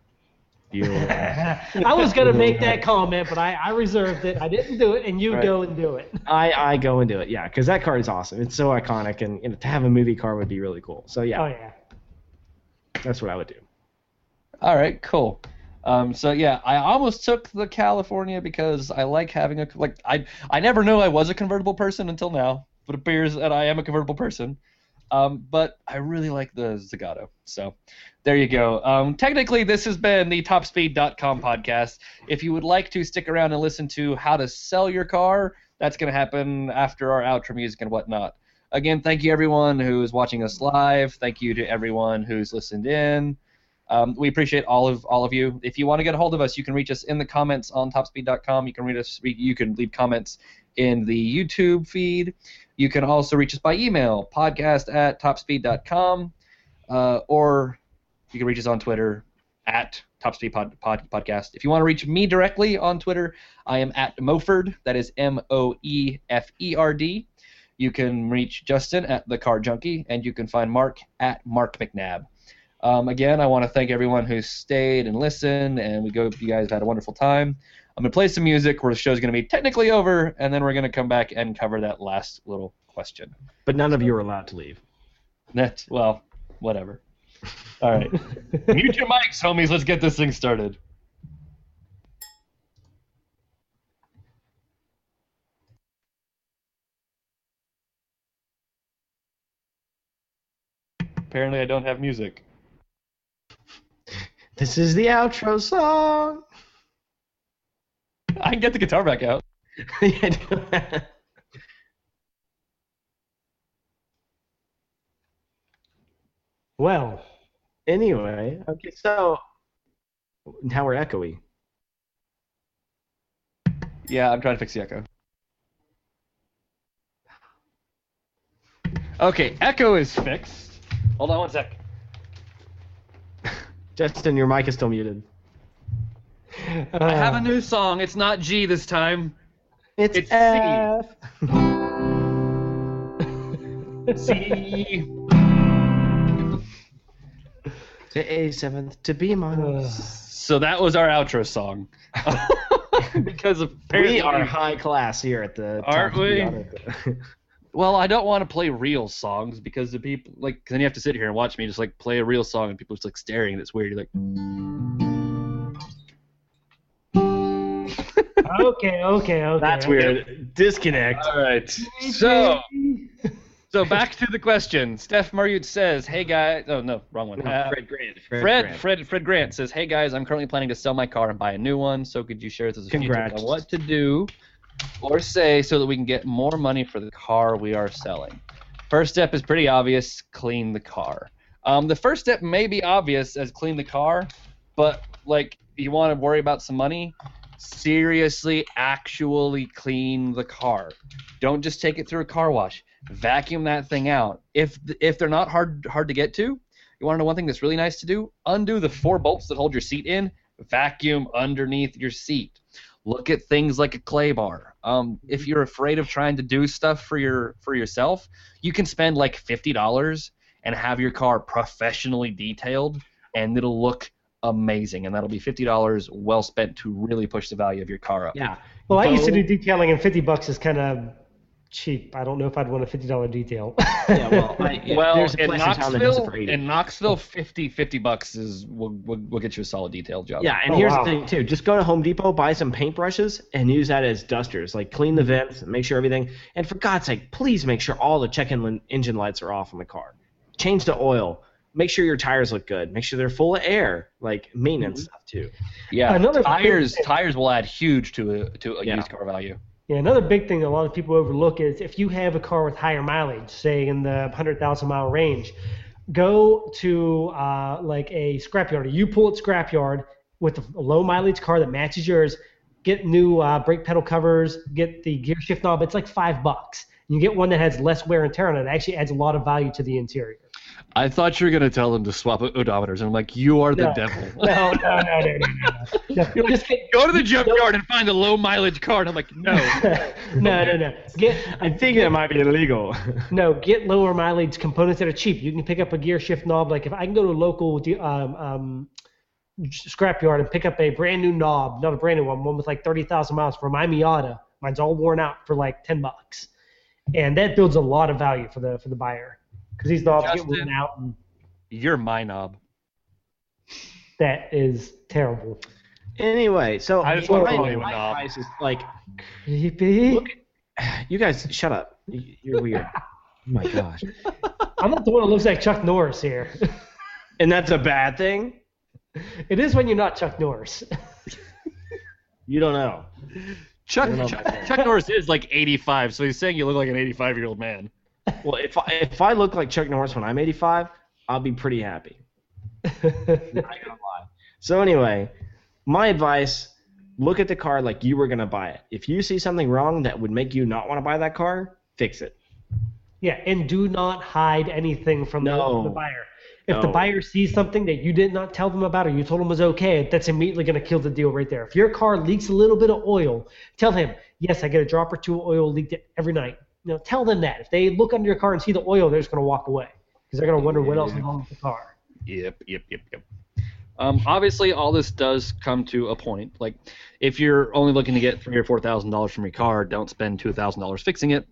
Bueller. *laughs* I was gonna make that comment, but I, I reserved it. I didn't do it, and you Right. go and do it. *laughs* I I go and do it, yeah, because that car is awesome. It's so iconic, and you know, to have a movie car would be really cool. So yeah, Oh yeah. That's what I would do. All right, cool. Um, so yeah, I almost took the California because I like having a like I I never knew I was a convertible person until now, but it appears that I am a convertible person. Um, but I really like the Zagato. So there you go. Um, technically, this has been the TopSpeed.com podcast. If you would like to stick around and listen to how to sell your car, that's going to happen after our outro music and whatnot. Again, thank you everyone who is watching us live. Thank you to everyone who's listened in. Um, we appreciate all of all of you. If you want to get a hold of us, you can reach us in the comments on topspeed.com. You can read us. You can leave comments in the YouTube feed. You can also reach us by email, podcast at topspeed.com, uh, or you can reach us on Twitter at Topspeed pod, pod, Podcast. If you want to reach me directly on Twitter, I am at Moferd. That is M O E F E R D. You can reach Justin at the Car Junkie, and you can find Mark at Mark McNabb. Um, again, I want to thank everyone who stayed and listened, and we hope you guys had a wonderful time. I'm going to play some music where the show's going to be technically over, and then we're going to come back and cover that last little question. But none of you are allowed to leave. That, well, whatever. All right. *laughs* Mute your mics, homies. Let's get this thing started. Apparently, I don't have music. *laughs* This is the outro song. I can get the guitar back out. *laughs* *laughs* Well, anyway, okay, so now we're echoey. Yeah, I'm trying to fix the echo. Okay, echo is fixed. Hold on one sec. *laughs* Justin, your mic is still muted. I have a new song. It's not G this time. It's, It's C. F. *laughs* C. To A seventh to B minus. *sighs* So that was our outro song. *laughs* because apparently we are high class here at the. Aren't Top we? Speed Auto. Well, I don't want to play real songs because the people like then you have to sit here and watch me just like play a real song and people are just like staring and it's weird. You're like, *laughs* Okay, okay, okay. That's okay. weird. Disconnect. all right. So so back to the question. Steph Marriott says, "Hey guys, oh no, wrong one. Uh, Fred Grant. Fred, Fred, Grant. Fred, Fred Grant says, "Hey guys, I'm currently planning to sell my car and buy a new one. So could you share this with us a few tips Congrats. on what to do or say so that we can get more money for the car we are selling?" First step is pretty obvious: clean the car. Um, the first step may be obvious as clean the car, but like you want to worry about some money, seriously, actually clean the car. Don't just take it through a car wash. Vacuum that thing out. If if they're not hard hard to get to, you want to know one thing that's really nice to do? Undo the four bolts that hold your seat in. Vacuum underneath your seat. Look at things like a clay bar. Um, if you're afraid of trying to do stuff for your for yourself, you can spend like fifty dollars and have your car professionally detailed, and it'll look amazing. And that'll be fifty dollars well spent to really push the value of your car up. Yeah. Well, I used to do detailing, and 50 bucks is kind of cheap. I don't know if I'd want a $50 detail. *laughs* Yeah, well, *laughs* I, Well, there's a in place in town that Knoxville, for 80. in Knoxville, 50, 50 bucks is will, will, will get you a solid detail job. Yeah, and Oh, here's wow. the thing too. Just go to Home Depot, buy some paintbrushes, and use that as dusters. Like clean the mm-hmm. vents, make sure everything. And for God's sake, please make sure all the check-in engine lights are off on the car. Change the oil. Make sure your tires look good. Make sure they're full of air. Like maintenance mm-hmm. stuff too. yeah. Another tires thing- tires will add huge to a to a Yeah. used car value. Yeah, another big thing that a lot of people overlook is if you have a car with higher mileage, say in the 100,000 mile range, go to uh, like a scrapyard, a U pull at scrapyard with a low mileage car that matches yours. Get new uh, brake pedal covers, get the gear shift knob. It's like five bucks. You get one that has less wear and tear on it. It actually adds a lot of value to the interior. I thought you were gonna tell them to swap odometers, and I'm like, you are the No. devil. *laughs* No, no, no, no, no, no. no. *laughs* Just get, Go to the junkyard and find a low mileage car. And I'm like, no. *laughs* no, no, no. Get I think that might be illegal. No, get lower mileage components that are cheap. You can pick up a gear shift knob. Like if I can go to a local um, um, scrapyard and pick up a brand new knob, not a brand new one, one with like 30,000 miles for my Miata. Mine's all worn out for like 10 bucks, and that builds a lot of value for the for the buyer because these knobs Justin. get worn out, and You're my knob. that is terrible. anyway, so I just my, wanna call you a my knob. advice is like, Creepy. look, you guys, shut up. You- You're weird. oh my gosh. I'm not the one who looks like Chuck Norris here. *laughs* And that's a bad thing. it is when you're not Chuck Norris. You don't know. Chuck, Chuck Chuck Norris is like 85, so he's saying you look like an 85 year old man. Well, if I, if I look like Chuck Norris when I'm 85, I'll be pretty happy. *laughs* Not gonna lie. So anyway, my advice: look at the car like you were gonna buy it. If you see something wrong that would make you not want to buy that car, fix it. Yeah, and do not hide anything from the, the buyer. If the buyer sees something that you did not tell them about or you told them was okay, that's immediately going to kill the deal right there. If your car leaks a little bit of oil, tell him, yes, I get a drop or two of oil leaked every night. You know, tell them that. If they look under your car and see the oil, they're just going to walk away because they're going to wonder what else is wrong with the car. Yep, yep, yep, yep. Um, obviously, all this does come to a point. Like, if you're only looking to get three or four thousand dollars from your car, don't spend two thousand dollars fixing it.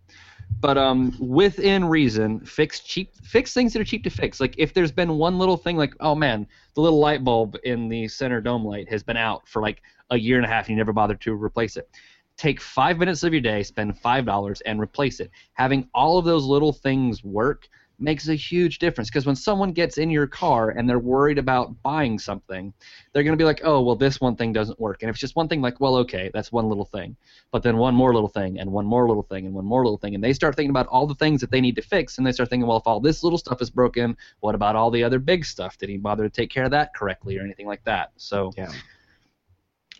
But um, within reason, fix cheap, fix things that are cheap to fix. Like, if there's been one little thing, like, oh man, the little light bulb in the center dome light has been out for like a year and a half, and you never bothered to replace it. Take five minutes of your day, spend five dollars, and replace it. Having all of those little things work makes a huge difference because when someone gets in your car and they're worried about buying something, they're going to be like, oh, well, this one thing doesn't work. And if it's just one thing, like, well, okay, that's one little thing. But then one more little thing, and one more little thing, and one more little thing. And they start thinking about all the things that they need to fix, and they start thinking, well, if all this little stuff is broken, what about all the other big stuff? Did he bother to take care of that correctly or anything like that? So Yeah.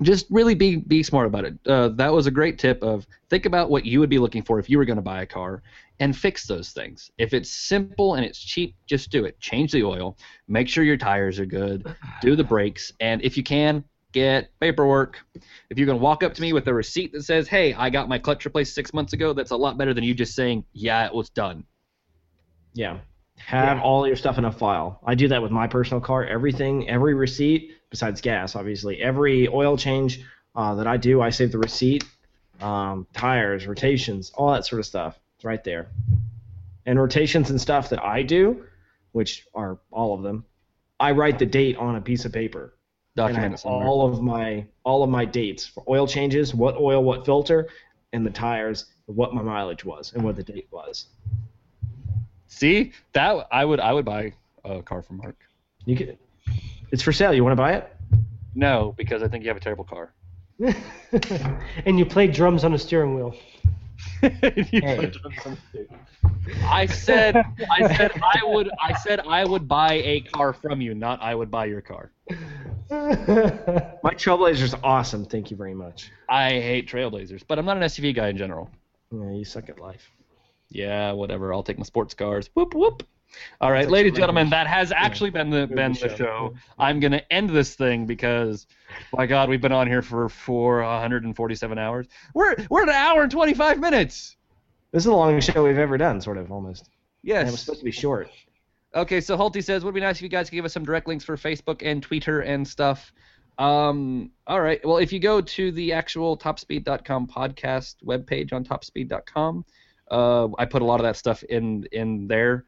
Just really be be smart about it. Uh, that was a great tip of think about what you would be looking for if you were going to buy a car and fix those things. If it's simple and it's cheap, just do it. Change the oil, make sure your tires are good, do the brakes, and if you can, get paperwork. If you can walk up to me with a receipt that says, "Hey, I got my clutch replaced six months ago," that's a lot better than you just saying, "Yeah, it was done." Yeah. Have all your stuff in a file. I do that with my personal car. Everything, every receipt, besides gas, obviously, every oil change uh, that I do, I save the receipt, um, tires, rotations, all that sort of stuff. It's right there. And rotations and stuff that I do, which are all of them, I write the date on a piece of paper. Document all of my all of my dates for oil changes, what oil, what filter, and the tires, what my mileage was, and what the date was. See that I would I would buy a car from Mark. You can, it's for sale. You want to buy it? No, because I think you have a terrible car. *laughs* and you play drums on a steering wheel. *laughs* Hey. I said I said I would I said I would buy a car from you, not I would buy your car. *laughs* My Trailblazer's awesome. Thank you very much. I hate Trailblazers, but I'm not an SUV guy in general. Yeah, you suck at life. Yeah, whatever. I'll take my sports cars. Whoop whoop. All right, ladies and gentlemen, that has actually been the been the show. I'm gonna end this thing because, my God, we've been on here for 447 hours. We're we're at an hour and 25 minutes. This is the longest show we've ever done, sort of almost. And it was supposed to be short. Okay, so Hulty says, would be nice if you guys could give us some direct links for Facebook and Twitter and stuff. Um, all right. Well, if you go to the actual topspeed.com podcast webpage on topspeed.com, uh, I put a lot of that stuff in in there.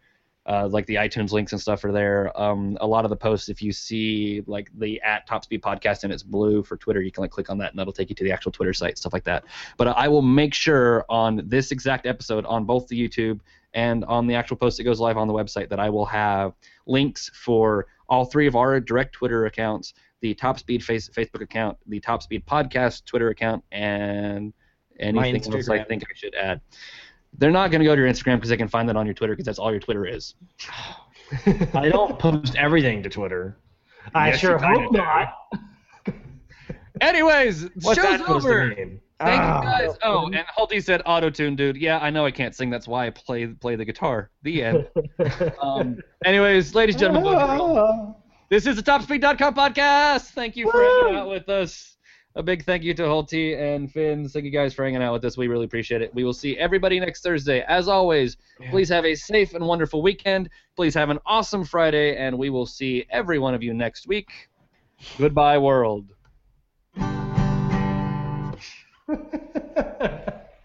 Uh, like the iTunes links and stuff are there. Um, a lot of the posts, if you see like the at Top Speed Podcast and it's blue for Twitter, you can like click on that and that'll take you to the actual Twitter site, stuff like that. But I will make sure on this exact episode on both the YouTube and on the actual post that goes live on the website that I will have links for all three of our direct Twitter accounts, the Top Speed face, Facebook account, the Top Speed Podcast Twitter account, and anything else I think I should add. They're not going to go to your Instagram because they can find that on your Twitter because that's all your Twitter is. *sighs* I don't post everything to Twitter. I Yes, sure hope not. *laughs* Anyways, What's show's that over. to mean? Thank Ah. you guys. Oh, and Hulty said auto tune, dude. Yeah, I know I can't sing. That's why I play play the guitar. The end. *laughs* um, anyways, ladies and gentlemen, boys this is the TopSpeed.com podcast. Thank you for hanging out with us. A big thank you to Hulty and Finn. Thank you guys for hanging out with us. We really appreciate it. We will see everybody next Thursday. As always, please have a safe and wonderful weekend. Please have an awesome Friday, and we will see every one of you next week. Goodbye, world. *laughs*